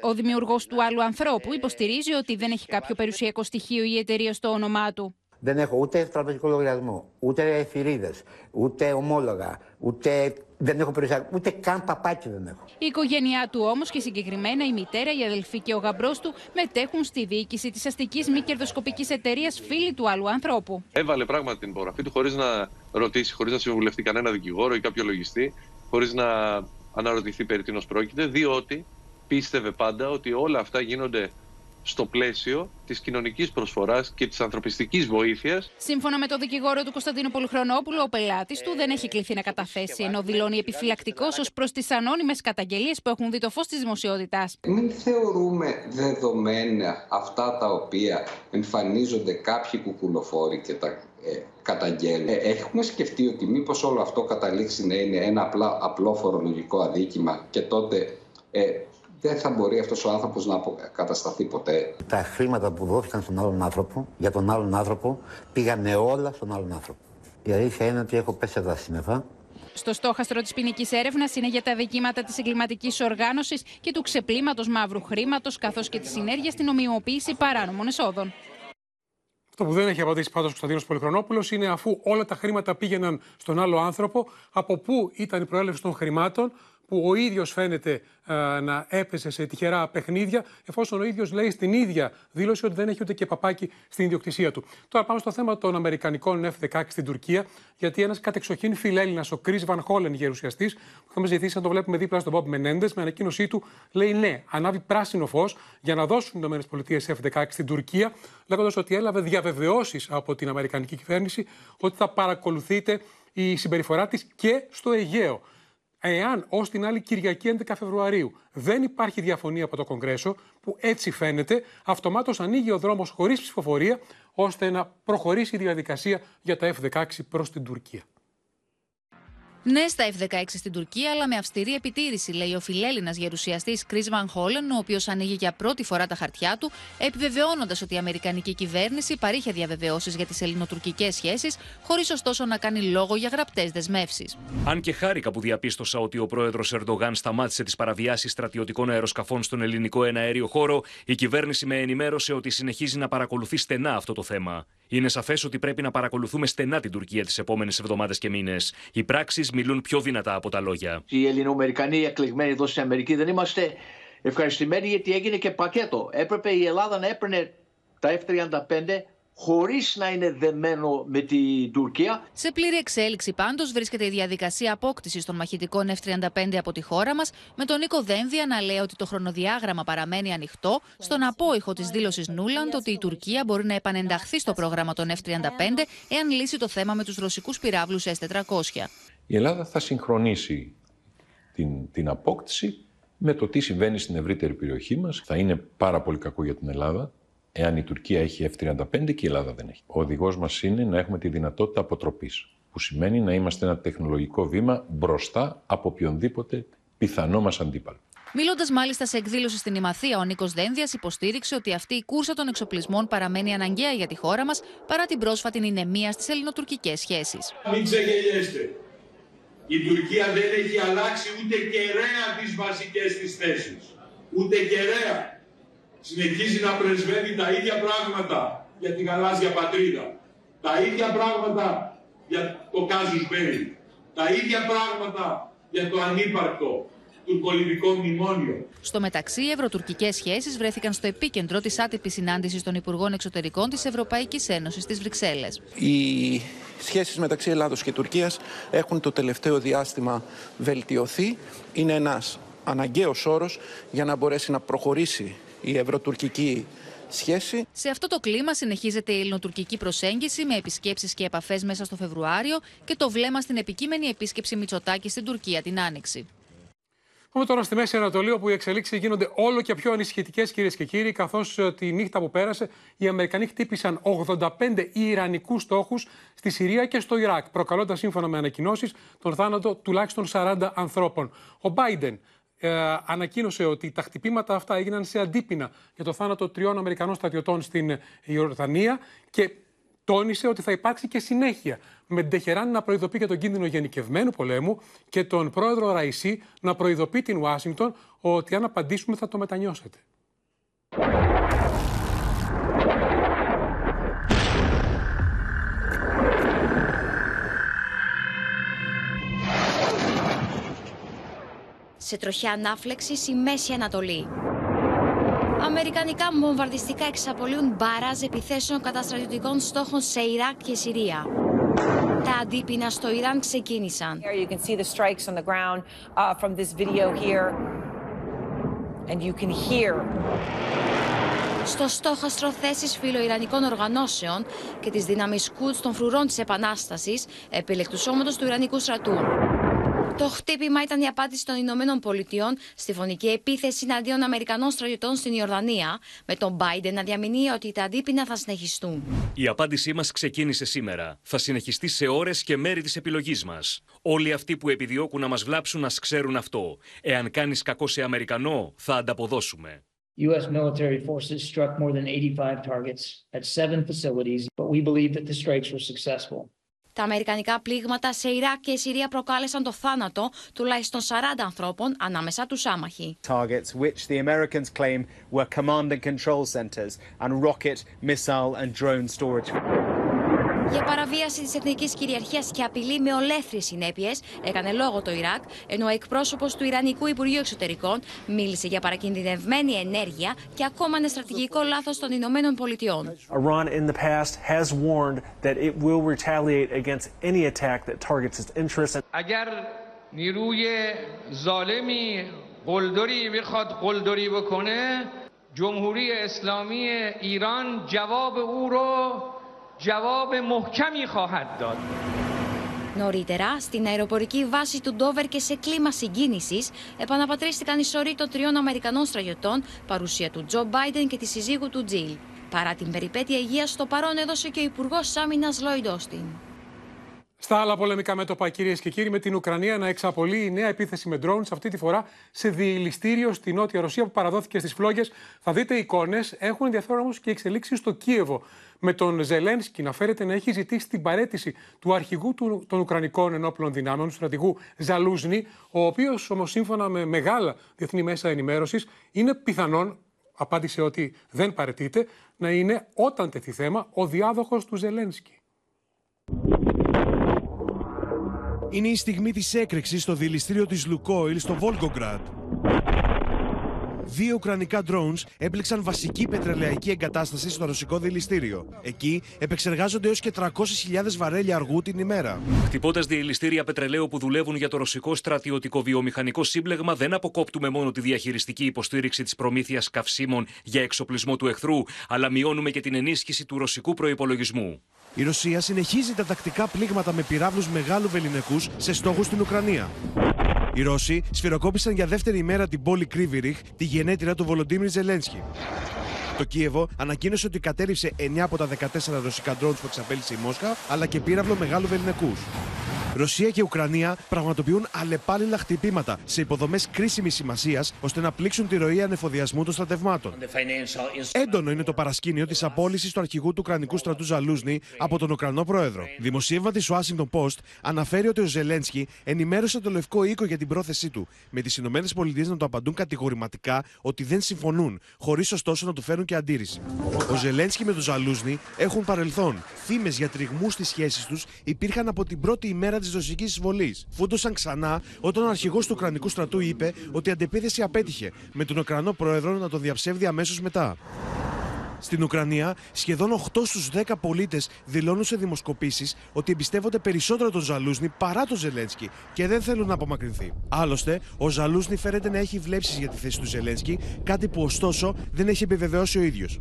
Ο δημιουργός του άλλου ανθρώπου υποστηρίζει ότι δεν έχει κάποιο περιουσιακό στοιχείο η εταιρεία στο όνομά του. Δεν έχω ούτε τραπεζικό λογαριασμό, ούτε εφηρίδε, ούτε ομόλογα, ούτε δεν έχω περιουσιακό, ούτε καν παπάκι δεν έχω. Η οικογένειά του όμως και συγκεκριμένα η μητέρα, η αδελφή και ο γαμπρός του μετέχουν στη διοίκηση της αστικής μη κερδοσκοπικής εταιρείας φίλη του άλλου ανθρώπου. Έβαλε πράγματι την υπογραφή του χωρίς να ρωτήσει, χωρίς να συμβουλευτεί κανένα δικηγόρο ή κάποιο λογιστή, χωρίς να αναρωτηθεί περί τίνος πρόκειται, διότι πίστευε πάντα ότι όλα αυτά γίνονται στο πλαίσιο της κοινωνικής προσφοράς και της ανθρωπιστικής βοήθειας. Σύμφωνα με τον δικηγόρο του Κωνσταντίνου Πολυχρονόπουλου, ο πελάτης του δεν έχει κληθεί να καταθέσει, ενώ δηλώνει επιφυλακτικός ως προς τις ανώνυμες καταγγελίες που έχουν δει το φως της δημοσιότητάς. Μην θεωρούμε δεδομένα αυτά τα οποία εμφανίζονται κάποιοι κουκουλοφόροι και τα ε, καταγγέλνουν. Ε, έχουμε σκεφτεί ότι μήπως όλο αυτό καταλήξει να είναι ένα απλά, απλό φορολογικό αδίκημα και τότε ε, δεν θα μπορεί αυτός ο άνθρωπος να κατασταθεί ποτέ. Τα χρήματα που δόθηκαν στον άλλον άνθρωπο, για τον άλλον άνθρωπο, πήγανε όλα στον άλλον άνθρωπο. Η αλήθεια είναι ότι έχω πέσει τα σύννεφα. Στο στόχαστρο της ποινικής έρευνας είναι για τα δικήματα της εγκληματικής οργάνωσης και του ξεπλήματος μαύρου χρήματος, καθώς και τη συνέργεια στην ομοιοποίηση παράνομων εσόδων. Αυτό που δεν έχει απαντήσει πάντως ο Κωνσταντίνος Πολυχρονόπουλος είναι αφού όλα τα χρήματα πήγαιναν στον άλλο άνθρωπο, από πού ήταν η προέλευση των χρημάτων, που ο ίδιος φαίνεται να έπεσε σε τυχερά παιχνίδια, εφόσον ο ίδιος λέει στην ίδια δήλωση ότι δεν έχει ούτε και παπάκι στην ιδιοκτησία του. Τώρα πάμε στο θέμα των Αμερικανικών F-16 στην Τουρκία, γιατί ένας κατεξοχήν φιλέλληνας, ο Κρι Βαν Χόλεν, γερουσιαστής, που είχαμε ζητήσει να το βλέπουμε δίπλα στον Μπομπ Μενέντε, με ανακοίνωσή του λέει ναι, ανάβει πράσινο φως για να δώσουν οι ΗΠΑ F-16 στην Τουρκία, λέγοντας ότι έλαβε διαβεβαιώσεις από την Αμερικανική κυβέρνηση ότι θα παρακολουθείτε η συμπεριφορά της και στο Αιγαίο. Εάν ως την άλλη Κυριακή 11 Φεβρουαρίου δεν υπάρχει διαφωνία από το Κογκρέσο, που έτσι φαίνεται, αυτομάτως ανοίγει ο δρόμος χωρίς ψηφοφορία, ώστε να προχωρήσει η διαδικασία για τα F-16 προς την Τουρκία. Ναι στα F-16 στην Τουρκία, αλλά με αυστηρή επιτήρηση, λέει ο φιλέλληνας γερουσιαστής Κρι Βαν Χόλεν, ο οποίος ανοίγει για πρώτη φορά τα χαρτιά του, επιβεβαιώνοντας ότι η Αμερικανική κυβέρνηση παρήχε διαβεβαιώσεις για τις ελληνοτουρκικές σχέσεις, χωρίς ωστόσο να κάνει λόγο για γραπτές δεσμεύσεις. Αν και χάρηκα που διαπίστωσα ότι ο πρόεδρος Ερντογάν σταμάτησε τις παραβιάσεις στρατιωτικών αεροσκαφών στον ελληνικό εναέριο χώρο, η κυβέρνηση με ενημέρωσε ότι συνεχίζει να παρακολουθεί στενά αυτό το θέμα. Είναι σαφές ότι πρέπει να παρακολουθούμε στενά την Τουρκία τις επόμενες εβδομάδες και μήνες. Οι πράξεις μιλούν πιο δυνατά από τα λόγια. Οι Ελληνοαμερικανοί εκλεγμένοι εδώ στην Αμερική δεν είμαστε ευχαριστημένοι γιατί έγινε και πακέτο. Έπρεπε η Ελλάδα να έπαιρνε τα F-35 χωρίς να είναι δεμένο με την Τουρκία. Σε πλήρη εξέλιξη πάντως βρίσκεται η διαδικασία απόκτησης των μαχητικών F-35 από τη χώρα μας, με τον Νίκο Δένδια να λέει ότι το χρονοδιάγραμμα παραμένει ανοιχτό, στον απόϊχο της δήλωσης Νούλαντ ότι η Τουρκία μπορεί να επανενταχθεί στο πρόγραμμα των F-35 εάν λύσει το θέμα με τους ρωσικούς πυράβλους S-400. Η Ελλάδα θα συγχρονίσει την, την απόκτηση με το τι συμβαίνει στην ευρύτερη περιοχή μας. Θα είναι πάρα πολύ κακό για την Ελλάδα εάν η Τουρκία έχει F-35 και η Ελλάδα δεν έχει. Ο οδηγός μας είναι να έχουμε τη δυνατότητα αποτροπής, που σημαίνει να είμαστε ένα τεχνολογικό βήμα μπροστά από οποιονδήποτε πιθανό μας αντίπαλο. Μιλώντας μάλιστα σε εκδήλωση στην Ημαθία, ο Νίκος Δένδιας υποστήριξε ότι αυτή η κούρσα των εξοπλισμών παραμένει αναγκαία για τη χώρα μας παρά την πρόσφατη ηνεμία στις ελληνοτουρκικές σχέσεις. Μην ξεγελιέστε. Η Τουρκία δεν έχει αλλάξει ούτε κεραία τις βασικές της θέσεις. Ούτε κεραία συνεχίζει να πρεσβεύει τα ίδια πράγματα για την γαλάζια πατρίδα. Τα ίδια πράγματα για το Κάζους Μπέρι. Τα ίδια πράγματα για το ανύπαρκτο του πολιτικό μνημόνιο. Στο μεταξύ, οι ευρωτουρκικές σχέσεις βρέθηκαν στο επίκεντρο της άτυπης συνάντησης των Υπουργών Εξωτερικών της Ευρωπαϊκής Ένωσης στις Βρυξέλλες. Οι σχέσεις μεταξύ Ελλάδος και Τουρκίας έχουν το τελευταίο διάστημα βελτιωθεί. Είναι ένας αναγκαίος όρος για να μπορέσει να προχωρήσει η ευρωτουρκική σχέση. Σε αυτό το κλίμα συνεχίζεται η ελληνοτουρκική προσέγγιση με επισκέψεις και επαφές μέσα στο Φεβρουάριο και το βλέμμα στην επικείμενη επίσκεψη Μητσοτάκη στην Τουρκία την Άνοιξη. Πάμε τώρα στη Μέση Ανατολή, όπου οι εξελίξεις γίνονται όλο και πιο ανησυχητικέ, κυρίες και κύριοι, καθώς ε, τη νύχτα που πέρασε οι Αμερικανοί χτύπησαν 85 Ιρανικούς στόχους στη Συρία και στο Ιράκ, προκαλώντας σύμφωνα με ανακοινώσεις τον θάνατο τουλάχιστον 40 ανθρώπων. Ο Biden ε, ανακοίνωσε ότι τα χτυπήματα αυτά έγιναν σε αντίπεινα για το θάνατο τριών Αμερικανών στρατιωτών στην Ιορδανία και τόνισε ότι θα υπάρξει και συνέχεια, με την Τεχεράνη να προειδοποιεί για τον κίνδυνο γενικευμένου πολέμου και τον πρόεδρο Ραϊσί να προειδοποιεί την Ουάσιγκτον ότι αν απαντήσουμε θα το μετανιώσετε. Σε τροχιά ανάφλεξης η Μέση Ανατολή. Αμερικανικά βομβαρδιστικά εξαπολύουν μπαράζ επιθέσεων κατά στρατιωτικών στόχων σε Ιράκ και Συρία. Τα αντίπεινα στο Ιράν ξεκίνησαν. You can see the strikes on the ground uh, from this video here. And you can hear στο στόχαστρο θέσεις φιλοϊρανικών οργανώσεων και τις δύναμεις Κουτς των φρουρών της Επανάστασης, επιλεκτού σώματος του Ιρανικού στρατού. Το χτύπημα ήταν η απάντηση των Ηνωμένων Πολιτειών στη φωνική επίθεση εναντίον Αμερικανών στρατιωτών στην Ιορδανία, με τον Biden να διαμηνύει ότι τα αντίπεινα θα συνεχιστούν. Η απάντησή μας ξεκίνησε σήμερα. Θα συνεχιστεί σε ώρες και μέρη της επιλογής μας. Όλοι αυτοί που επιδιώκουν να μας βλάψουν, να ξέρουν αυτό. Εάν κάνεις κακό σε Αμερικανό, θα ανταποδώσουμε. U.S. military forces struck more than 85 targets at seven facilities, but we believe that the strikes were successful. Τα αμερικανικά πλήγματα σε Ιράκ και Συρία προκάλεσαν το θάνατο τουλάχιστον 40 ανθρώπων ανάμεσα τους άμαχοι. Targets which the Americans claim were command and control centers and rocket, missile and drone storage για παραβίαση τη εθνική κυριαρχία και απειλή με ολέθριε συνέπειε, έκανε λόγο το Ιράκ, ενώ ο εκπρόσωπο του Ιρανικού Υπουργείου Εξωτερικών μίλησε για παρακινδυνευμένη ενέργεια και ακόμα ένα στρατηγικό λάθο των Ηνωμένων Πολιτειών. Iran in the past has warned that it will retaliate against any attack that targets its interests. اگر نیروی ظالمی قلدری بخواد قلدری بکنه جمهوری اسلامی ایران جواب او رو جواب محکمی خواهد داد. Νωρίτερα, στην αεροπορική βάση του Ντόβερ και σε κλίμα συγκίνηση, επαναπατρίστηκαν οι σωροί των τριών Αμερικανών στρατιωτών, παρουσία του Τζο Μπάιντεν και τη συζύγου του Τζιλ. Παρά την περιπέτεια υγεία, το παρόν έδωσε και ο Υπουργό Άμυνα Λόιντ Όστιν. Στα άλλα πολεμικά μέτωπα, κυρίες και κύριοι, με την Ουκρανία να εξαπολύει η νέα επίθεση με drones, αυτή τη φορά σε διελιστήριο στη Νότια Ρωσία που παραδόθηκε στις φλόγες. Θα δείτε εικόνες. Έχουν ενδιαφέρον όμως και εξελίξεις στο Κίεβο. Με τον Ζελένσκι να φέρεται να έχει ζητήσει την παρέτηση του αρχηγού των Ουκρανικών ενόπλων δυνάμεων, του στρατηγού Ζαλούζνη, ο οποίος όμως σύμφωνα με μεγάλα διεθνή μέσα ενημέρωσης είναι πιθανόν, απάντησε ότι δεν παρετείται, να είναι όταν τεθεί θέμα ο διάδοχος του Ζελένσκι. Είναι η στιγμή της έκρηξης στο δηληστήριο της Λουκόιλ στο Βόλγκογκραντ. Δύο ουκρανικά drones έπληξαν βασική πετρελαϊκή εγκατάσταση στο ρωσικό δηληστήριο. Εκεί επεξεργάζονται έως και 300.000 βαρέλια αργού την ημέρα. Χτυπώντας διελιστήρια πετρελαίου που δουλεύουν για το ρωσικό στρατιωτικό βιομηχανικό σύμπλεγμα, δεν αποκόπτουμε μόνο τη διαχειριστική υποστήριξη της προμήθειας καυσίμων για εξοπλισμό του εχθρού, αλλά μειώνουμε και την ενίσχυση του ρωσικού προπολογισμού. Η Ρωσία συνεχίζει τα τακτικά πλήγματα με πυράβλους μεγάλου βεληνικούς σε στόχους στην Ουκρανία. Οι Ρώσοι σφυροκόπησαν για δεύτερη ημέρα την πόλη Κρύβιριχ, τη γενέτειρα του Βολοντίμιρ Ζελένσκι. Το Κίεβο ανακοίνωσε ότι κατέριψε 9 από τα 14 ρωσικά ντρόντ που εξαπέλυσε η Μόσχα, αλλά και πύραυλο μεγάλου βεληνικού. Ρωσία και Ουκρανία πραγματοποιούν αλλεπάλληλα χτυπήματα σε υποδομές κρίσιμης σημασίας ώστε να πλήξουν τη ροή ανεφοδιασμού των στρατευμάτων. Έντονο είναι το παρασκήνιο της απόλυσης του αρχηγού του Ουκρανικού στρατού Ζαλούζνη από τον Ουκρανό πρόεδρο. Δημοσίευμα της Washington Post αναφέρει ότι ο Ζελένσκι ενημέρωσε το Λευκό Οίκο για την πρόθεσή του, με τις ΗΠΑ να το απαντούν κατηγορηματικά ότι δεν συμφωνούν, χωρίς ωστόσο να του φέρουν και αντίρρηση. Ο Ζελένσκι με τον Ζαλούζνη έχουν παρελθόν. Φήμες για τριγμούς στις σχέσεις τους υπήρχαν από την πρώτη ημέρα της ρωσικής εισβολής. Φούντωσαν ξανά όταν ο αρχηγός του Ουκρανικού στρατού είπε ότι η αντεπίθεση απέτυχε, με τον Ουκρανό πρόεδρο να τον διαψεύδει αμέσως μετά. Στην Ουκρανία, σχεδόν 8 στους 10 πολίτες δηλώνουν σε δημοσκοπήσεις ότι εμπιστεύονται περισσότερο τον Ζαλούσνη παρά τον Ζελένσκι και δεν θέλουν να απομακρυνθεί. Άλλωστε, ο Ζαλούσνη φέρεται να έχει βλέψεις για τη θέση του Ζελένσκι, κάτι που ωστόσο δεν έχει επιβεβαιώσει ο ίδιος.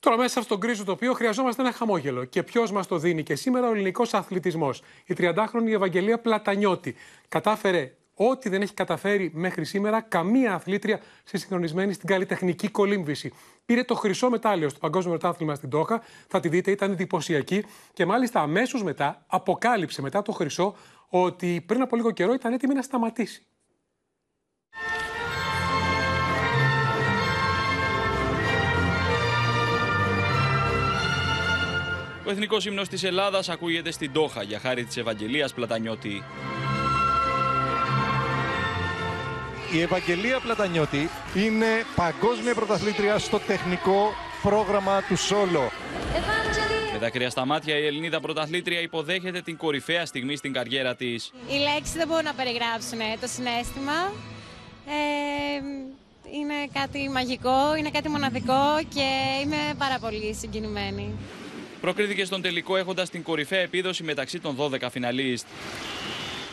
Τώρα, μέσα στον κρίζο τοπίο χρειαζόμαστε ένα χαμόγελο. Και ποιος μας το δίνει; Και σήμερα ο ελληνικός αθλητισμός. Η 30χρονη Ευαγγελία Πλατανιώτη κατάφερε ό,τι δεν έχει καταφέρει μέχρι σήμερα καμία αθλήτρια σε συγχρονισμένη στην καλλιτεχνική κολύμβηση. Πήρε το χρυσό μετάλλιο στο Παγκόσμιο Πρωτάθλημα στην Τόχα. Θα τη δείτε, ήταν εντυπωσιακή. Και μάλιστα αμέσως μετά αποκάλυψε μετά το χρυσό ότι πριν από λίγο καιρό ήταν έτοιμη να σταματήσει. Ο εθνικός ύμνος της Ελλάδας ακούγεται στην Τόχα για χάρη της Ευαγγελίας Πλατανιώτη. Η Ευαγγελία Πλατανιώτη είναι παγκόσμια πρωταθλήτρια στο τεχνικό πρόγραμμα του Σόλο. Με τα κρύα στα μάτια, η Ελληνίδα πρωταθλήτρια υποδέχεται την κορυφαία στιγμή στην καριέρα της. Οι λέξεις δεν μπορούν να περιγράψουν το συνέστημα. Ε, είναι κάτι μαγικό, είναι κάτι μοναδικό και είμαι πάρα πολύ συγκινημένη. Προκρίθηκε στον τελικό έχοντας την κορυφαία επίδοση μεταξύ των 12 φιναλίστ.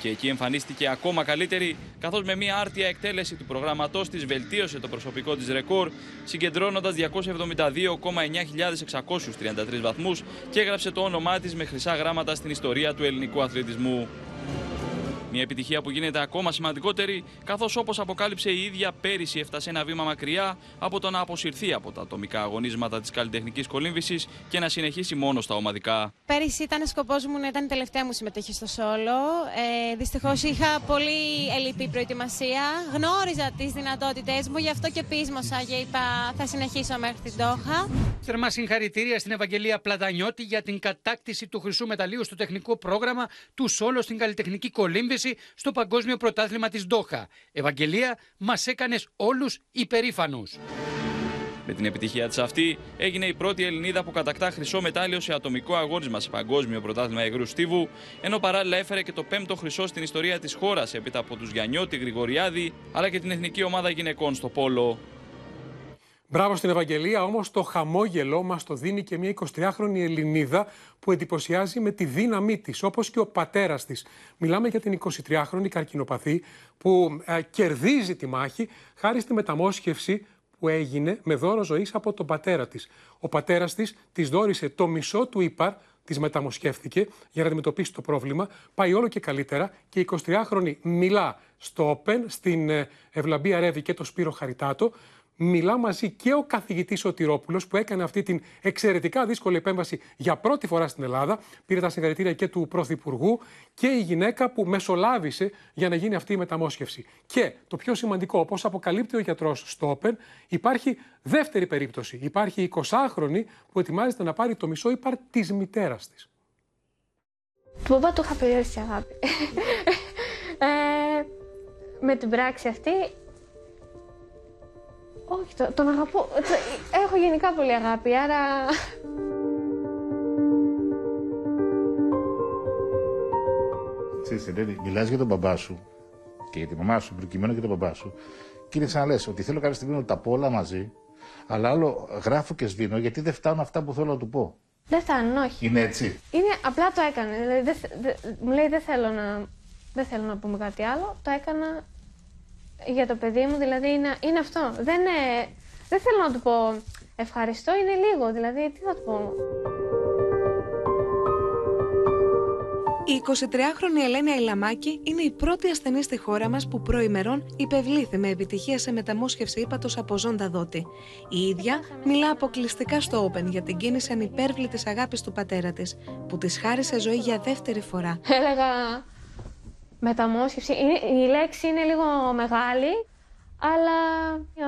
Και εκεί εμφανίστηκε ακόμα καλύτερη, καθώς με μια άρτια εκτέλεση του προγράμματός της βελτίωσε το προσωπικό της ρεκόρ, συγκεντρώνοντας 272,9633 βαθμούς και έγραψε το όνομά της με χρυσά γράμματα στην ιστορία του ελληνικού αθλητισμού. Μια επιτυχία που γίνεται ακόμα σημαντικότερη, καθώς όπως αποκάλυψε η ίδια πέρυσι έφτασε ένα βήμα μακριά από το να αποσυρθεί από τα ατομικά αγωνίσματα της καλλιτεχνικής κολύμβησης και να συνεχίσει μόνο στα ομαδικά. Πέρυσι ήταν σκοπός μου να ήταν η τελευταία μου συμμετοχή στο σόλο. Ε, Δυστυχώς είχα πολύ ελλειπή προετοιμασία. Γνώριζα τις δυνατότητές μου, γι' αυτό και πείσμωσα και είπα θα συνεχίσω μέχρι την Τόχα. Θερμά συγχαρητήρια στην Ευαγγελία Πλατανιώτη για την κατάκτηση του χρυσού μεταλλίου στο τεχνικό πρόγραμμα του Σόλο στην καλλιτεχνική κολύμβηση στο Παγκόσμιο Πρωτάθλημα της Ντόχα. Ευαγγελία, μας έκανες όλους υπερήφανους. Με την επιτυχία της αυτή, έγινε η πρώτη Ελληνίδα που κατακτά χρυσό μετάλλιο σε ατομικό αγώνισμα σε Παγκόσμιο Πρωτάθλημα Υγρού Στίβου, ενώ παράλληλα έφερε και το πέμπτο χρυσό στην ιστορία της χώρας έπειτα από τους Γιαννιώτη Γρηγοριάδη, αλλά και την εθνική ομάδα γυναικών στο Πόλο. Μπράβο στην Ευαγγελία, όμως το χαμόγελο μας το δίνει και μια 23χρονη Ελληνίδα που εντυπωσιάζει με τη δύναμή της, όπως και ο πατέρας της. Μιλάμε για την 23χρονη καρκινοπαθή που ε, κερδίζει τη μάχη χάρη στη μεταμόσχευση που έγινε με δώρο ζωής από τον πατέρα της. Ο πατέρας της της δόρισε το μισό του ύπαρ, της μεταμοσχεύτηκε για να αντιμετωπίσει το πρόβλημα. Πάει όλο και καλύτερα και η 23χρονη μιλά στο Open, στην ε, Ευλαμπία Ρεύη και το Σπύρο Χαριτάτο μιλά μαζί και ο καθηγητής Σωτηρόπουλος που έκανε αυτή την εξαιρετικά δύσκολη επέμβαση για πρώτη φορά στην Ελλάδα. Πήρε τα συγχαρητήρια και του Πρωθυπουργού και η γυναίκα που μεσολάβησε για να γίνει αυτή η μεταμόσχευση. Και το πιο σημαντικό, όπως αποκαλύπτει ο γιατρός στο Open, υπάρχει δεύτερη περίπτωση. Υπάρχει η 20χρονη που ετοιμάζεται να πάρει το μισό ύπαρ της μητέρας της. Του μπαμπά του είχα περιόριστη αγάπη. ε, με την πράξη αυτή όχι, το, τον αγαπώ. Έχω γενικά πολύ αγάπη, άρα... Ξέρεις, Ελένη, μιλάς για τον μπαμπά σου και για τη μαμά σου, προκειμένου και τον μπαμπά σου. Και είναι σαν να λες ότι θέλω κάποια στιγμή να τα πω όλα μαζί, αλλά άλλο γράφω και σβήνω γιατί δεν φτάνουν αυτά που θέλω να του πω. Δεν φτάνουν, όχι. Είναι έτσι. Είναι, απλά το έκανε. Δηλαδή, δεν, δεν, μου λέει δεν θέλω, να, δεν θέλω να πούμε κάτι άλλο. Το έκανα για το παιδί μου, δηλαδή είναι, είναι αυτό. Δεν, είναι, δεν θέλω να του πω ευχαριστώ, είναι λίγο. Δηλαδή, τι θα του πω; Η 23χρονη Ελένη Αιλαμάκη είναι η πρώτη ασθενή στη χώρα μας που προημερών υπευλήθη με επιτυχία σε μεταμόσχευση ύπατος από ζώντα δότη. Η ίδια μιλά αποκλειστικά στο Open για την κίνηση ανυπέρβλητης αγάπης του πατέρα της, που της χάρισε ζωή για δεύτερη φορά. Έλεγα μεταμόσχευση. Είναι, η λέξη είναι λίγο μεγάλη, αλλά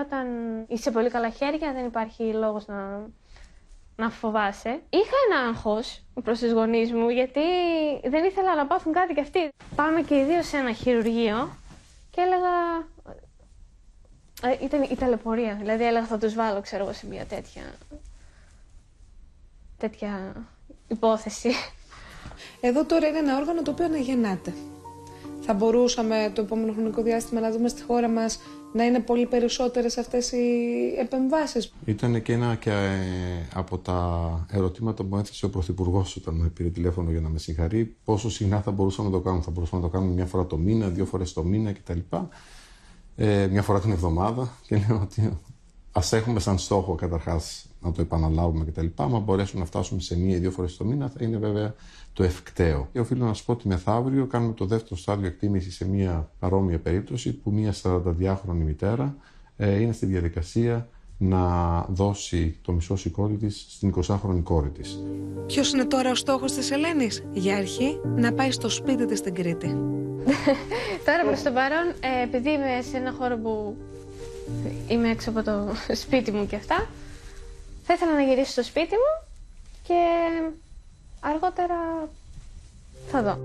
όταν είσαι σε πολύ καλά χέρια δεν υπάρχει λόγος να, να φοβάσαι. Είχα ένα άγχος προς τις γονείς μου, γιατί δεν ήθελα να πάθουν κάτι κι αυτοί. Πάμε και οι δύο σε ένα χειρουργείο και έλεγα... Ε, ήταν η ταλαιπωρία, δηλαδή έλεγα θα τους βάλω, ξέρω εγώ, σε μια τέτοια... τέτοια υπόθεση. Εδώ τώρα είναι ένα όργανο το οποίο αναγεννάται θα μπορούσαμε το επόμενο χρονικό διάστημα να δούμε στη χώρα μας να είναι πολύ περισσότερες αυτές οι επεμβάσεις. Ήταν και ένα και ε, από τα ερωτήματα που έθεσε ο Πρωθυπουργός όταν με πήρε τηλέφωνο για να με συγχαρεί, πόσο συχνά θα μπορούσαμε να το κάνουμε. Θα μπορούσαμε να το κάνουμε μια φορά το μήνα, δύο φορές το μήνα κτλ. Ε, μια φορά την εβδομάδα και λέω ότι ας έχουμε σαν στόχο καταρχάς να το επαναλάβουμε κτλ. Αν μπορέσουμε να φτάσουμε σε μία ή δύο φορές το μήνα, θα είναι βέβαια το ευκταίο. Και οφείλω να σα πω ότι μεθαύριο κάνουμε το δεύτερο στάδιο εκτίμησης σε μία παρόμοια περίπτωση που μία 42χρονη μητέρα ε, είναι στη διαδικασία να δώσει το μισό σηκώτη της στην 20χρονη κόρη της. Ποιος είναι τώρα ο στόχος της Ελένης, για αρχή να πάει στο σπίτι της στην Κρήτη. τώρα προς το παρόν, ε, επειδή είμαι σε ένα χώρο που είμαι έξω από το σπίτι μου και αυτά, θα ήθελα να γυρίσω στο σπίτι μου και αργότερα θα δω.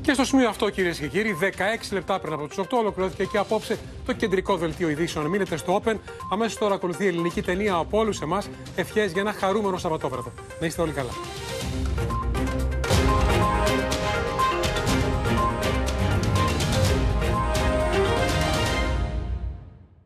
Και στο σημείο αυτό, κυρίες και κύριοι, 16 λεπτά πριν από του 8 ολοκληρώθηκε και απόψε το κεντρικό δελτίο ειδήσεων. Μείνετε στο Open. Αμέσως τώρα ακολουθεί η ελληνική ταινία από όλους εμάς. Ευχές για ένα χαρούμενο Σαββατόβραδο. Να είστε όλοι καλά.